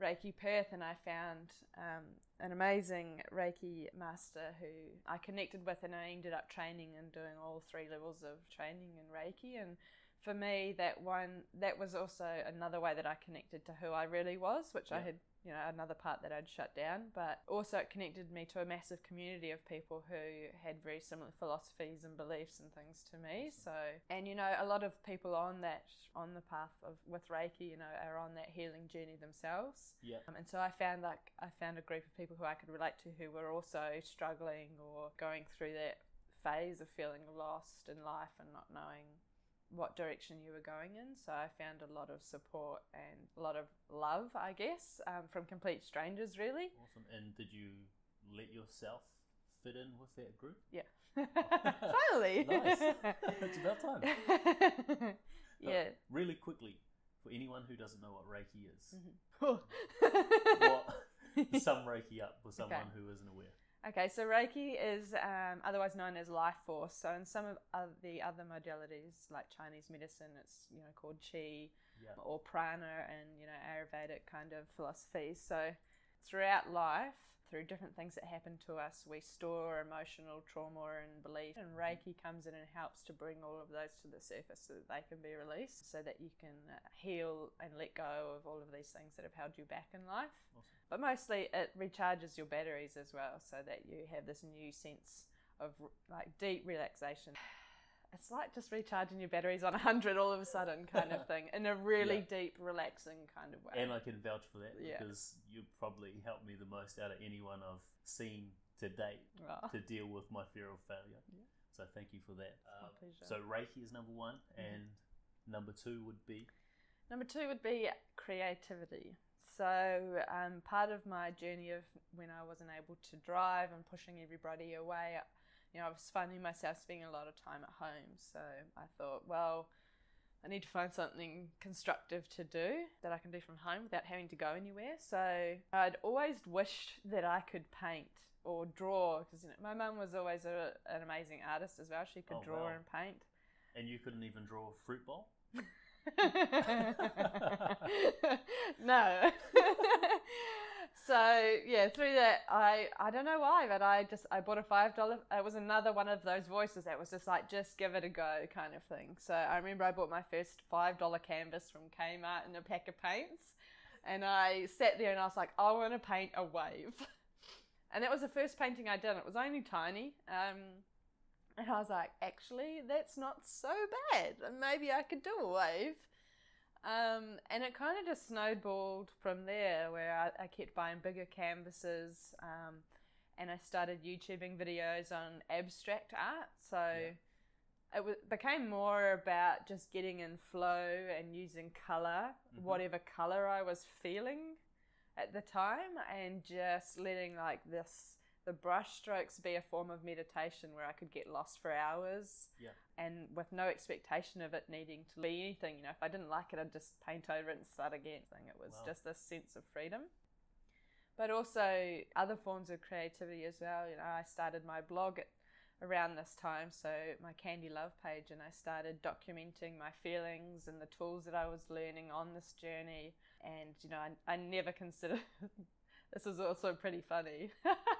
Reiki Perth, and I found um, an amazing Reiki master who I connected with, and I ended up training and doing all three levels of training in Reiki. And for me, that one, that was also another way that I connected to who I really was, which I had you know another part that I'd shut down, but also it connected me to a massive community of people who had very similar philosophies and beliefs and things to me. So, and you know, a lot of people on that on the path of with Reiki, you know, are on that healing journey themselves. Yeah. Um, and so I found like I found a group of people who I could relate to who were also struggling or going through that phase of feeling lost in life and not knowing what direction you were going in. So I found a lot of support and a lot of love, I guess, um, from complete strangers, really. Awesome. And did you let yourself fit in with that group? Yeah. (laughs) Finally. Nice. (laughs) it's about time. But (laughs) yeah. Really quickly, for anyone who doesn't know what Reiki is, Mm-hmm. what sum Reiki up for someone Okay. who isn't aware? Okay, so Reiki is um, otherwise known as life force. So in some of the other modalities, like Chinese medicine, it's you know called Qi Yeah. or Prana, and you know Ayurvedic kind of philosophies. So throughout life, through different things that happen to us, we store emotional trauma and belief, and Reiki comes in and helps to bring all of those to the surface so that they can be released, so that you can uh, heal and let go of all of these things that have held you back in life. Awesome. But mostly it recharges your batteries as well, so that you have this new sense of like deep relaxation. It's like just recharging your batteries on 100 all of a sudden, kind of (laughs) thing, in a really Yeah. deep, relaxing kind of way. And I can vouch for that Yeah. because you probably helped me the most out of anyone I've seen to date Oh, to deal with my fear of failure. Yeah. So thank you for that. my pleasure. so Reiki is number one, Mhm. and number two would be Number two would be creativity. So, um, part of my journey of when I wasn't able to drive and pushing everybody away, you know, I was finding myself spending a lot of time at home. So, I thought, well, I need to find something constructive to do that I can do from home without having to go anywhere. So, I'd always wished that I could paint or draw because you know, my mum was always a, an amazing artist as well. She could Oh, draw wow. and paint. and you couldn't even draw a fruit bowl. (laughs) no. (laughs) so yeah, through that, I I don't know why, but I just I bought a five dollar. It was another one of those voices that was just like just give it a go kind of thing. So I remember I bought my first five dollar canvas from Kmart and a pack of paints, and I sat there and I was like, I want to paint a wave, (laughs) and that was the first painting I did. It was only tiny. Um, and I was like, actually, that's not so bad. Maybe I could do a wave. Um, and it kind of just snowballed from there, where I, I kept buying bigger canvases, um, and I started YouTubing videos on abstract art. So Yeah. it w- became more about just getting in flow and using color, Mhm. whatever color I was feeling at the time, and just letting like this the brush strokes be a form of meditation where I could get lost for hours Yeah. and with no expectation of it needing to be anything. You know, if I didn't like it, I'd just paint over it and start again. It was Wow. just this sense of freedom. But also other forms of creativity as well. You know, I started my blog at around this time, so my Candy Love page, and I started documenting my feelings and the tools that I was learning on this journey. And you know, I, I never considered (laughs) this is also pretty funny. (laughs)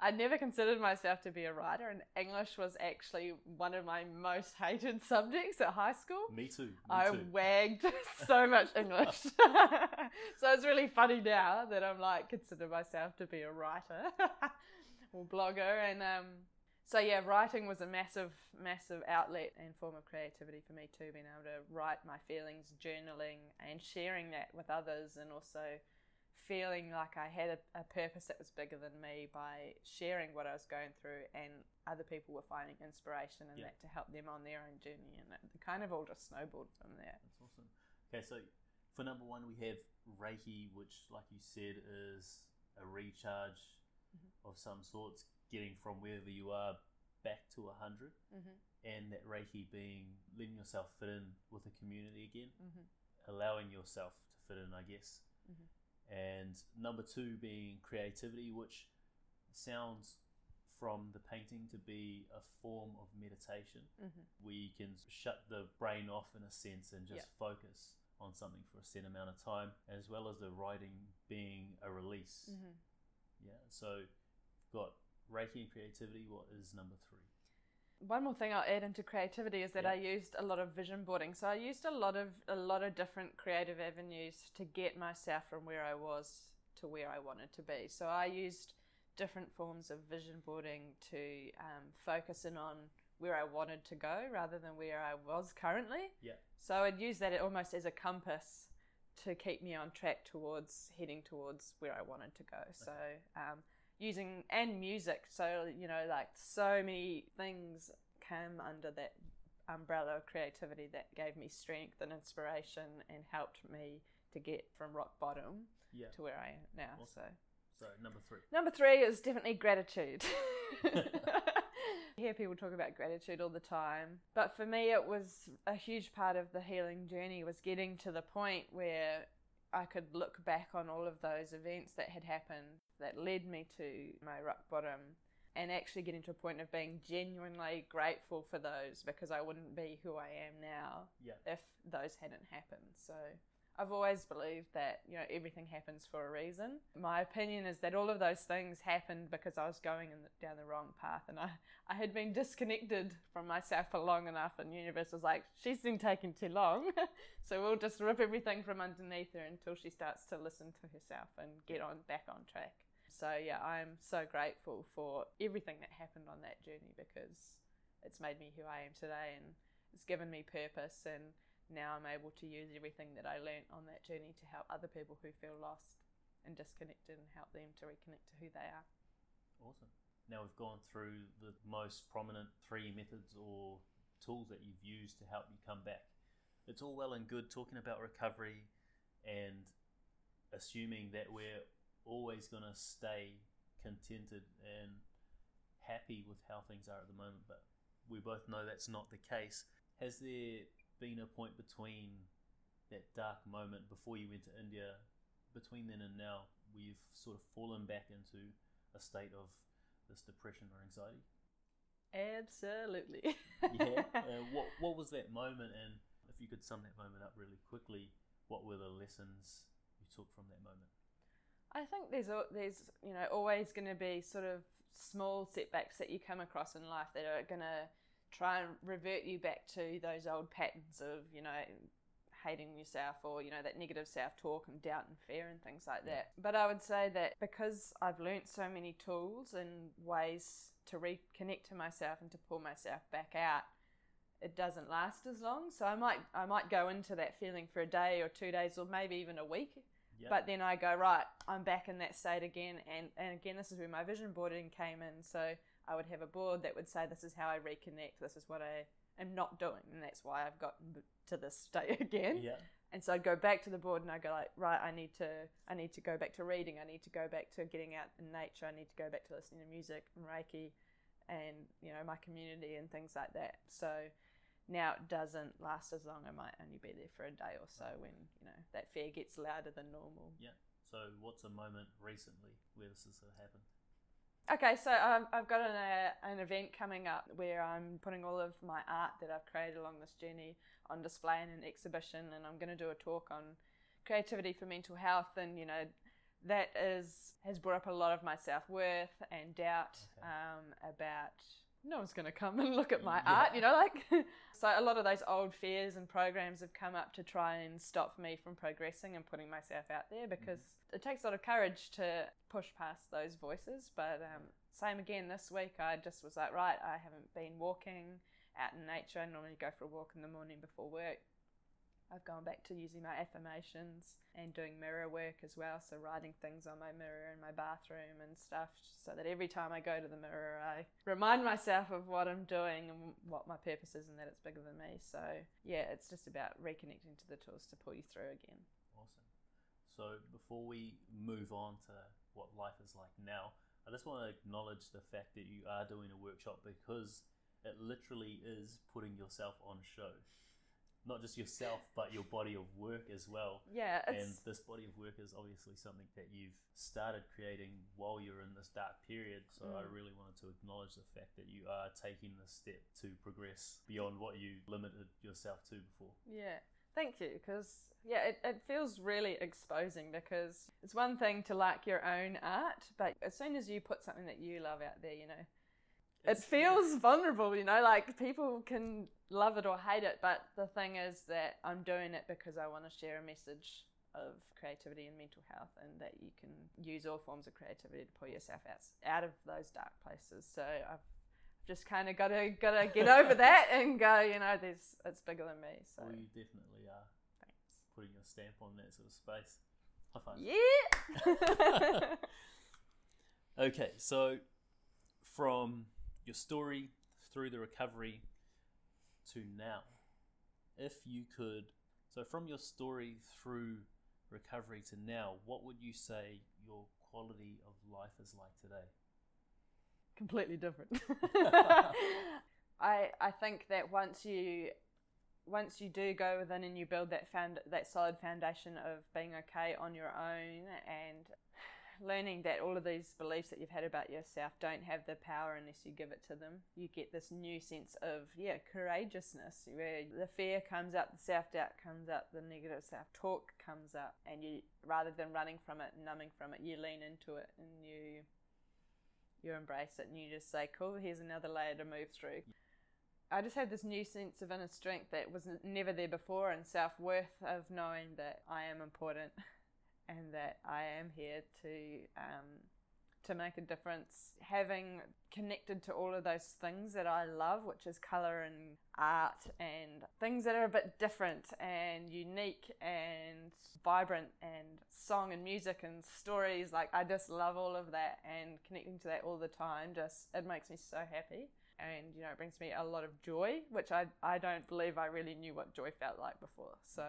I never considered myself to be a writer, and English was actually one of my most hated (laughs) subjects at high school. Me too. Me I too. wagged (laughs) (laughs) so much English. so it's really funny now that I'm like consider myself to be a writer or blogger and um so yeah, writing was a massive, massive outlet and form of creativity for me too, being able to write my feelings, journaling and sharing that with others and also feeling like I had a, a purpose that was bigger than me by sharing what I was going through and other people were finding inspiration in Yeah. that to help them on their own journey and it kind of all just snowballed from there. That's awesome. Okay, so for number one, we have Reiki, which, like you said, is a recharge Mm-hmm. of some sorts, getting from wherever you are back to 100. Mm-hmm. And that Reiki being letting yourself fit in with the community again, Mm-hmm. allowing yourself to fit in, I guess. And number two being creativity, which sounds from the painting to be a form of meditation Mm-hmm. where you can shut the brain off in a sense and just focus on something for a set amount of time, as well as the writing being a release. Mm-hmm. Yeah, so got Reiki and creativity. What is number three? One more thing I'll add into creativity is that Yeah. I used a lot of vision boarding. So I used a lot of a lot of different creative avenues to get myself from where I was to where I wanted to be. So I used different forms of vision boarding to um, focus in on where I wanted to go rather than where I was currently. Yeah. So I'd use that almost as a compass to keep me on track towards heading towards where I wanted to go. So um, using and music. So you know, like so many things came under that umbrella of creativity that gave me strength and inspiration and helped me to get from rock bottom Yeah. to where I am now. Awesome. So So number three. number three is definitely gratitude. I (laughs) (laughs) hear people talk about gratitude all the time, but for me, it was a huge part of the healing journey. Was getting to the point where I could look back on all of those events that had happened that led me to my rock bottom, and actually getting to a point of being genuinely grateful for those because I wouldn't be who I am now Yeah. if those hadn't happened. So I've always believed that, you know, everything happens for a reason. My opinion is that all of those things happened because I was going in the, down the wrong path and I, I had been disconnected from myself for long enough and the universe was like, she's been taking too long. (laughs) so we'll just rip everything from underneath her until she starts to listen to herself and get on back on track. So yeah, I'm so grateful for everything that happened on that journey because it's made me who I am today and it's given me purpose and now I'm able to use everything that I learnt on that journey to help other people who feel lost and disconnected and help them to reconnect to who they are. Awesome. Now we've gone through the most prominent three methods or tools that you've used to help you come back. It's all well and good talking about recovery and assuming that we're always going to stay contented and happy with how things are at the moment, but we both know that's not the case. Has there been a point between that dark moment before you went to India, between then and now, where you've sort of fallen back into a state of this depression or anxiety? Absolutely. (laughs) Yeah. uh, what What was that moment, and if you could sum that moment up really quickly, what were the lessons you took from that moment? I think there's there's you know always going to be sort of small setbacks that you come across in life that are going to try and revert you back to those old patterns of you know hating yourself or you know that negative self-talk and doubt and fear and things like that but i would say that because i've learnt so many tools and ways to reconnect to myself and to pull myself back out it doesn't last as long so i might i might go into that feeling for a day or two days or maybe even a week Yeah. but then I go, right, I'm back in that state again. And, and again, this is where my vision boarding came in. So I would have a board that would say, this is how I reconnect. This is what I am not doing. And that's why I've gotten to this (laughs) state again. yeah. And so I'd go back to the board and I'd go like, right, I need to, I need to go back to reading. I need to go back to getting out in nature. I need to go back to listening to music and Reiki and, you know, my community and things like that. So now it doesn't last as long. I might only be there for a day or so when, you know, that fear gets louder than normal. Yeah. So, what's a moment recently where this has happened? Okay, so um, I've got an, uh, an event coming up where I'm putting all of my art that I've created along this journey on display in an exhibition, and I'm going to do a talk on creativity for mental health, and you know that is has brought up a lot of my self worth and doubt Okay. um, about no one's going to come and look at my Yeah. art, you know, like (laughs) so a lot of those old fears and programs have come up to try and stop me from progressing and putting myself out there because it takes a lot of courage to push past those voices. But um, same again this week, I just was like, right, I haven't been walking out in nature. I normally go for a walk in the morning before work. I've gone back to using my affirmations and doing mirror work as well. So writing things on my mirror in my bathroom and stuff, so that every time I go to the mirror, I remind myself of what I'm doing and what my purpose is, and that it's bigger than me. So yeah, it's just about reconnecting to the tools to pull you through again. Awesome. So before we move on to what life is like now, I just want to acknowledge the fact that you are doing a workshop because it literally is putting yourself on show. Not just yourself, but your body of work as well. Yeah, And this body of work is obviously something that you've started creating while you're in this dark period. So I Mm. really wanted to acknowledge the fact that you are taking this step to progress beyond what you limited yourself to before. Yeah, thank you. Because yeah, it, it feels really exposing because it's one thing to like your own art, but as soon as you put something that you love out there, you know, it It's- feels vulnerable. You know, like people can love it or hate it, but the thing is that I'm doing it because I want to share a message of creativity and mental health, and that you can use all forms of creativity to pull yourself out out of those dark places. So I've just kind of got to got to get over that and go. You know, there's it's bigger than me. So. Well, you definitely are Thanks. putting your stamp on that sort of space. Yeah. (laughs) Okay, so from your story through the recovery to now, if you could, so from your story through recovery to now, what would you say your quality of life is like today? Completely different. (laughs) (laughs) I I think that once you once you do go within and you build that found that solid foundation of being okay on your own and learning that all of these beliefs that you've had about yourself don't have the power unless you give it to them. You get this new sense of, yeah, courageousness where the fear comes up, the self doubt comes up, the negative self talk comes up, and you, rather than running from it numbing from it, you lean into it and you. You embrace it and you just say, "Cool, here's another layer to move through." I just had this new sense of inner strength that was never there before, and self worth of knowing that I am important (laughs) and that I am here to um, to make a difference. Having connected to all of those things that I love, which is color and art and things that are a bit different and unique and vibrant and song and music and stories. Like I just love all of that and connecting to that all the time. Just it makes me so happy. And you know, it brings me a lot of joy, which I, I don't believe I really knew what joy felt like before. So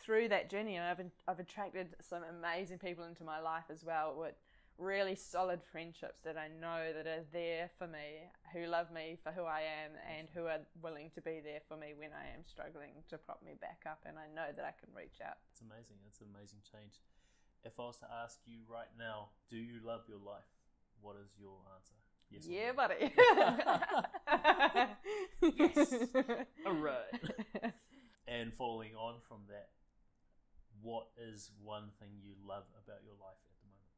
through that journey, I've I've attracted some amazing people into my life as well with really solid friendships that I know that are there for me, who love me for who I am, and who are willing to be there for me when I am struggling to prop me back up. And I know that I can reach out. It's amazing. It's an amazing change. If I was to ask you right now, do you love your life? What is your answer? Yes. yeah, no? buddy. (laughs) (laughs) Yes. (laughs) All right. And following on from that, what is one thing you love about your life at the moment?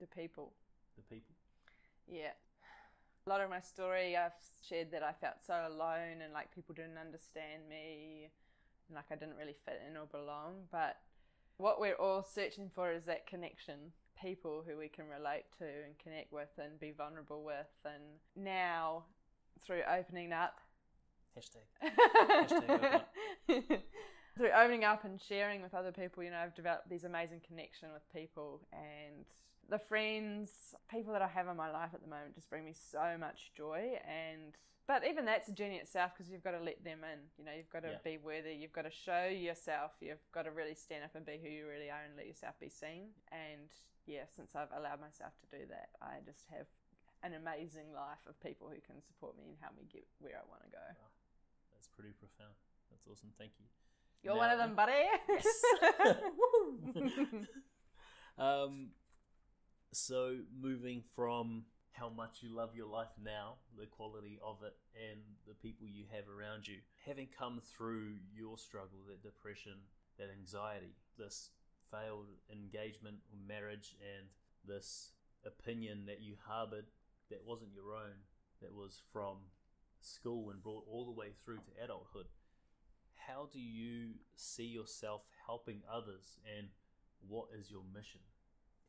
The people. The people. Yeah. A lot of my story, I've shared that I felt so alone and like people didn't understand me and like I didn't really fit in or belong. But what we're all searching for is that connection people who we can relate to and connect with and be vulnerable with. And now, through opening up, Hashtag. (laughs) Hashtag. (laughs) through opening up and sharing with other people, you know, I've developed these amazing connection with people and the friends, people that I have in my life at the moment just bring me so much joy and but even that's a journey itself because you've got to let them in. You know, you've got to Yeah. be worthy. You've got to show yourself. You've got to really stand up and be who you really are and let yourself be seen. And yeah, since I've allowed myself to do that, I just have an amazing life of people who can support me and help me get where I want to go. That's pretty profound. That's awesome. Thank you. You're one of them, buddy. Yes. (laughs) (laughs) Um, so moving from how much you love your life now, the quality of it, and the people you have around you, having come through your struggle, that depression, that anxiety, this failed engagement or marriage, and this opinion that you harbored that wasn't your own, that was from school and brought all the way through to adulthood. How do you see yourself helping others, and what is your mission?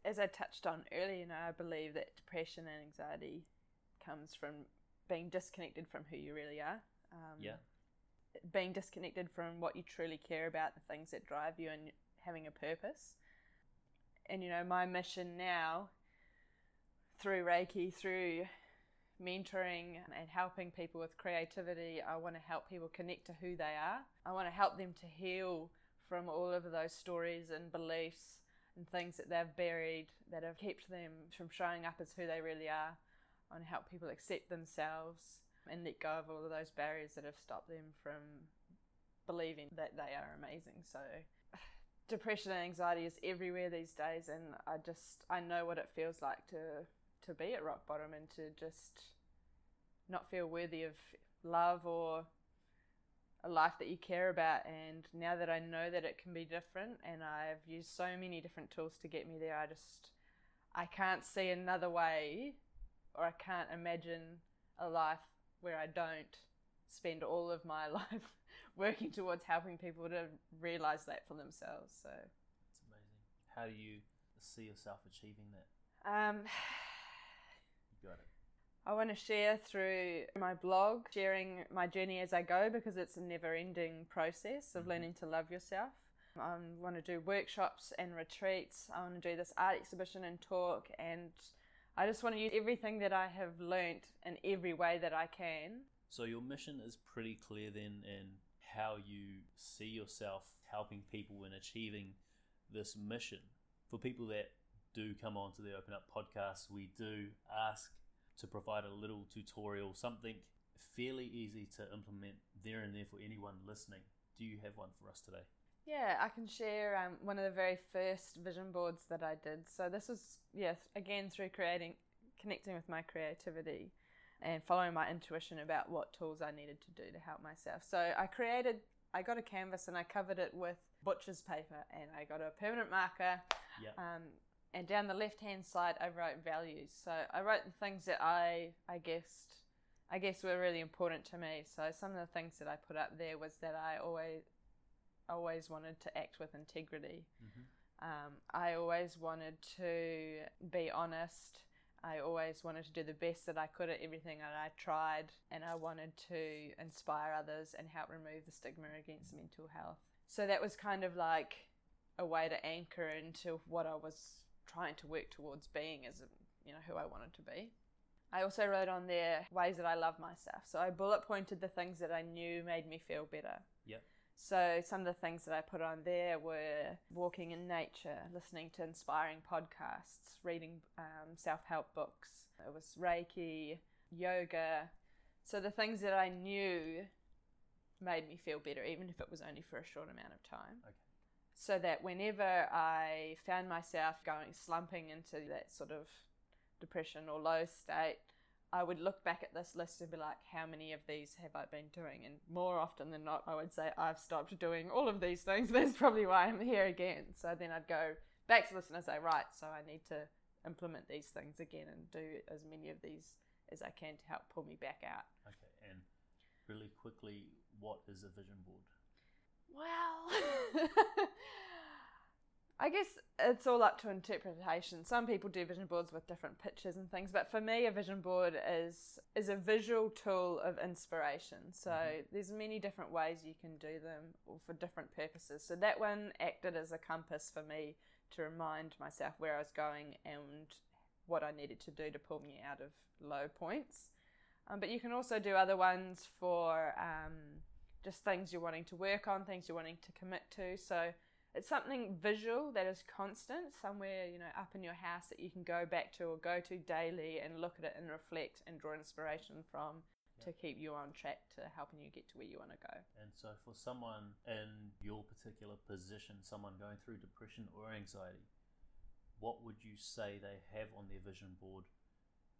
As I touched on earlier, you know, I believe that depression and anxiety comes from being disconnected from who you really are. Um, Yeah. being disconnected from what you truly care about, the things that drive you, and having a purpose. And you know, my mission now, through Reiki, through mentoring and helping people with creativity, I want to help people connect to who they are. I want to help them to heal from all of those stories and beliefs and things that they've buried that have kept them from showing up as who they really are. I want to help people accept themselves and let go of all of those barriers that have stopped them from believing that they are amazing. So (sighs) depression and anxiety is everywhere these days and I just I know what it feels like to to be at rock bottom and to just not feel worthy of love or a life that you care about and now that I know that it can be different and I've used so many different tools to get me there I just I can't see another way or I can't imagine a life where I don't spend all of my (laughs) life working towards helping people to realize that for themselves so It's amazing. How do you see yourself achieving that? um got it. I want to share through my blog, sharing my journey as I go because it's a never ending process of Mhm. learning to love yourself. I want to do workshops and retreats. I want to do this art exhibition and talk. And I just want to use everything that I have learnt in every way that I can. So your mission is pretty clear then in how you see yourself helping people in achieving this mission. For people that do come on to the Open Up podcast, we do ask to provide a little tutorial, something fairly easy to implement there and there for anyone listening. Do you have one for us today? Yeah, I can share um, one of the very first vision boards that I did. So this was, yes, again through creating, connecting with my creativity, and following my intuition about what tools I needed to do to help myself. So I created, I got a canvas and I covered it with butcher's paper, and I got a permanent marker. Yeah. Um, and down the left hand side, I wrote values. So I wrote the things that I, I guessed, I guess were really important to me. So some of the things that I put up there was that I always always wanted to act with integrity. Mm-hmm. Um, I always wanted to be honest. I always wanted to do the best that I could at everything that I tried, and I wanted to inspire others and help remove the stigma against mental health. So that was kind of like a way to anchor into what I was trying to work towards being as a, you know who I wanted to be. I also wrote on there ways that I love myself. So I bullet pointed the things that I knew made me feel better. Yep. So some of the things that I put on there were walking in nature, listening to inspiring podcasts, reading um, self-help books. It was Reiki, yoga. So the things that I knew made me feel better, even if it was only for a short amount of time. Okay. So that whenever I found myself going slumping into that sort of depression or low state, I would look back at this list and be like, how many of these have I been doing? And more often than not, I would say, I've stopped doing all of these things. (laughs) That's probably why I'm here again. So then I'd go back to listen and say, right, so I need to implement these things again and do as many of these as I can to help pull me back out. Okay, and really quickly, what is a vision board? Well, (laughs) I guess it's all up to interpretation. Some people do vision boards with different pictures and things, but for me, a vision board is is a visual tool of inspiration. So mm-hmm. there's many different ways you can do them, or for different purposes. So that one acted as a compass for me to remind myself where I was going and what I needed to do to pull me out of low points. Um, but you can also do other ones for um, just things you're wanting to work on, things you're wanting to commit to. So it's something visual that is constant, somewhere you know up in your house that you can go back to or go to daily and look at it and reflect and draw inspiration from to keep you on track to helping you get to where you want to go. And so, for someone in your particular position, someone going through depression or anxiety, what would you say they have on their vision board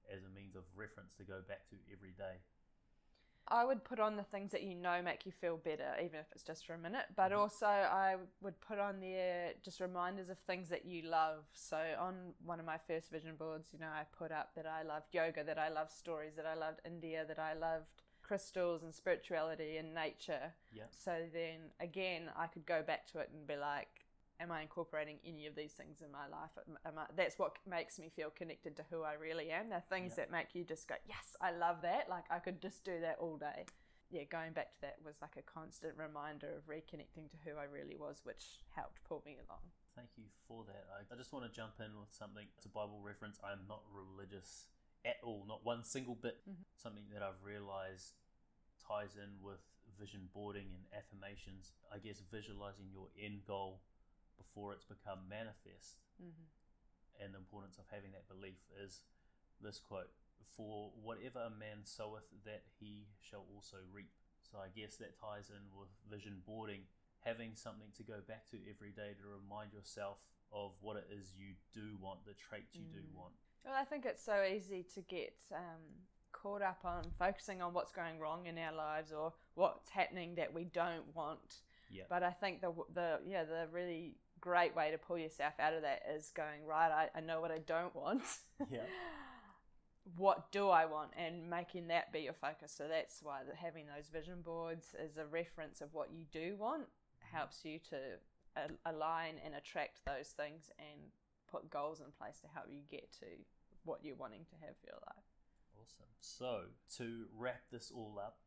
as a means of reference to go back to every day? I would put on the things that you know make you feel better, even if it's just for a minute. But mm-hmm. also, I would put on there just reminders of things that you love. So, on one of my first vision boards, you know, I put up that I loved yoga, that I loved stories, that I loved India, that I loved crystals and spirituality and nature. Yeah. So then again, I could go back to it and be like, am I incorporating any of these things in my life? I, that's what makes me feel connected to who I really am. They're things yeah. that make you just go, yes, I love that. Like I could just do that all day. Yeah, going back to that was like a constant reminder of reconnecting to who I really was, which helped pull me along. Thank you for that. I, I just want to jump in with something. It's a Bible reference. I'm not religious at all, not one single bit. Mm-hmm. Something that I've realized ties in with vision boarding and affirmations. I guess visualizing your end goal before it's become manifest. Mm-hmm. And the importance of having that belief is this quote For whatever a man soweth, that he shall also reap. So I guess that ties in with vision boarding, having something to go back to every day to remind yourself of what it is you do want, the traits you mm. do want. Well, I think it's so easy to get um, caught up on focusing on what's going wrong in our lives or what's happening that we don't want. Yeah. But I think the the yeah the really great way to pull yourself out of that is going right I, I know what i don't want. (laughs) Yeah. What do i want? And making that be your focus. So that's why the, having those vision boards is a reference of what you do want helps you to align and attract those things and put goals in place to help you get to what you're wanting to have for your life. Awesome. So to wrap this all up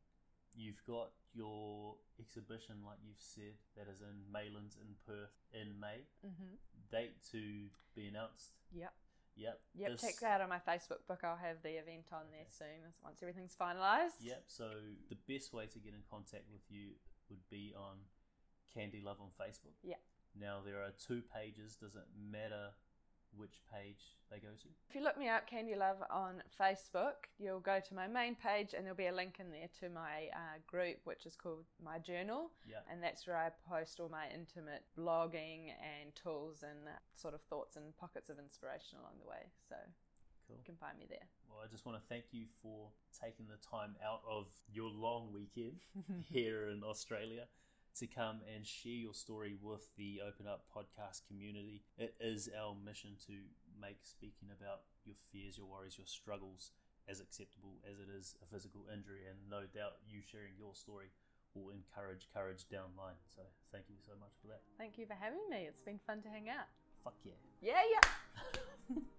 You've got your exhibition, like you've said, that is in Maylands in Perth in May. Mm-hmm. Date to be announced. Yep. Yep. Yep. This... Check that out on my Facebook book. I'll have the event on there soon once everything's finalised. Yep. So the best way to get in contact with you would be on Candy Love on Facebook. Yeah. Now there are two pages. Does it matter which page they go to? If you look me up, Candy Love, on Facebook, you'll go to my main page and there'll be a link in there to my uh, group, which is called My Journal. Yeah. And that's where I post all my intimate blogging and tools and uh, sort of thoughts and pockets of inspiration along the way. So Cool. You can find me there. Well, I just want to thank you for taking the time out of your long weekend (laughs) here in Australia to come and share your story with the Open Up podcast community. It is our mission to make speaking about your fears, your worries, your struggles as acceptable as it is a physical injury. And no doubt you sharing your story will encourage courage down line. So thank you so much for that. Thank you for having me. It's been fun to hang out. Fuck yeah. Yeah, yeah. (laughs)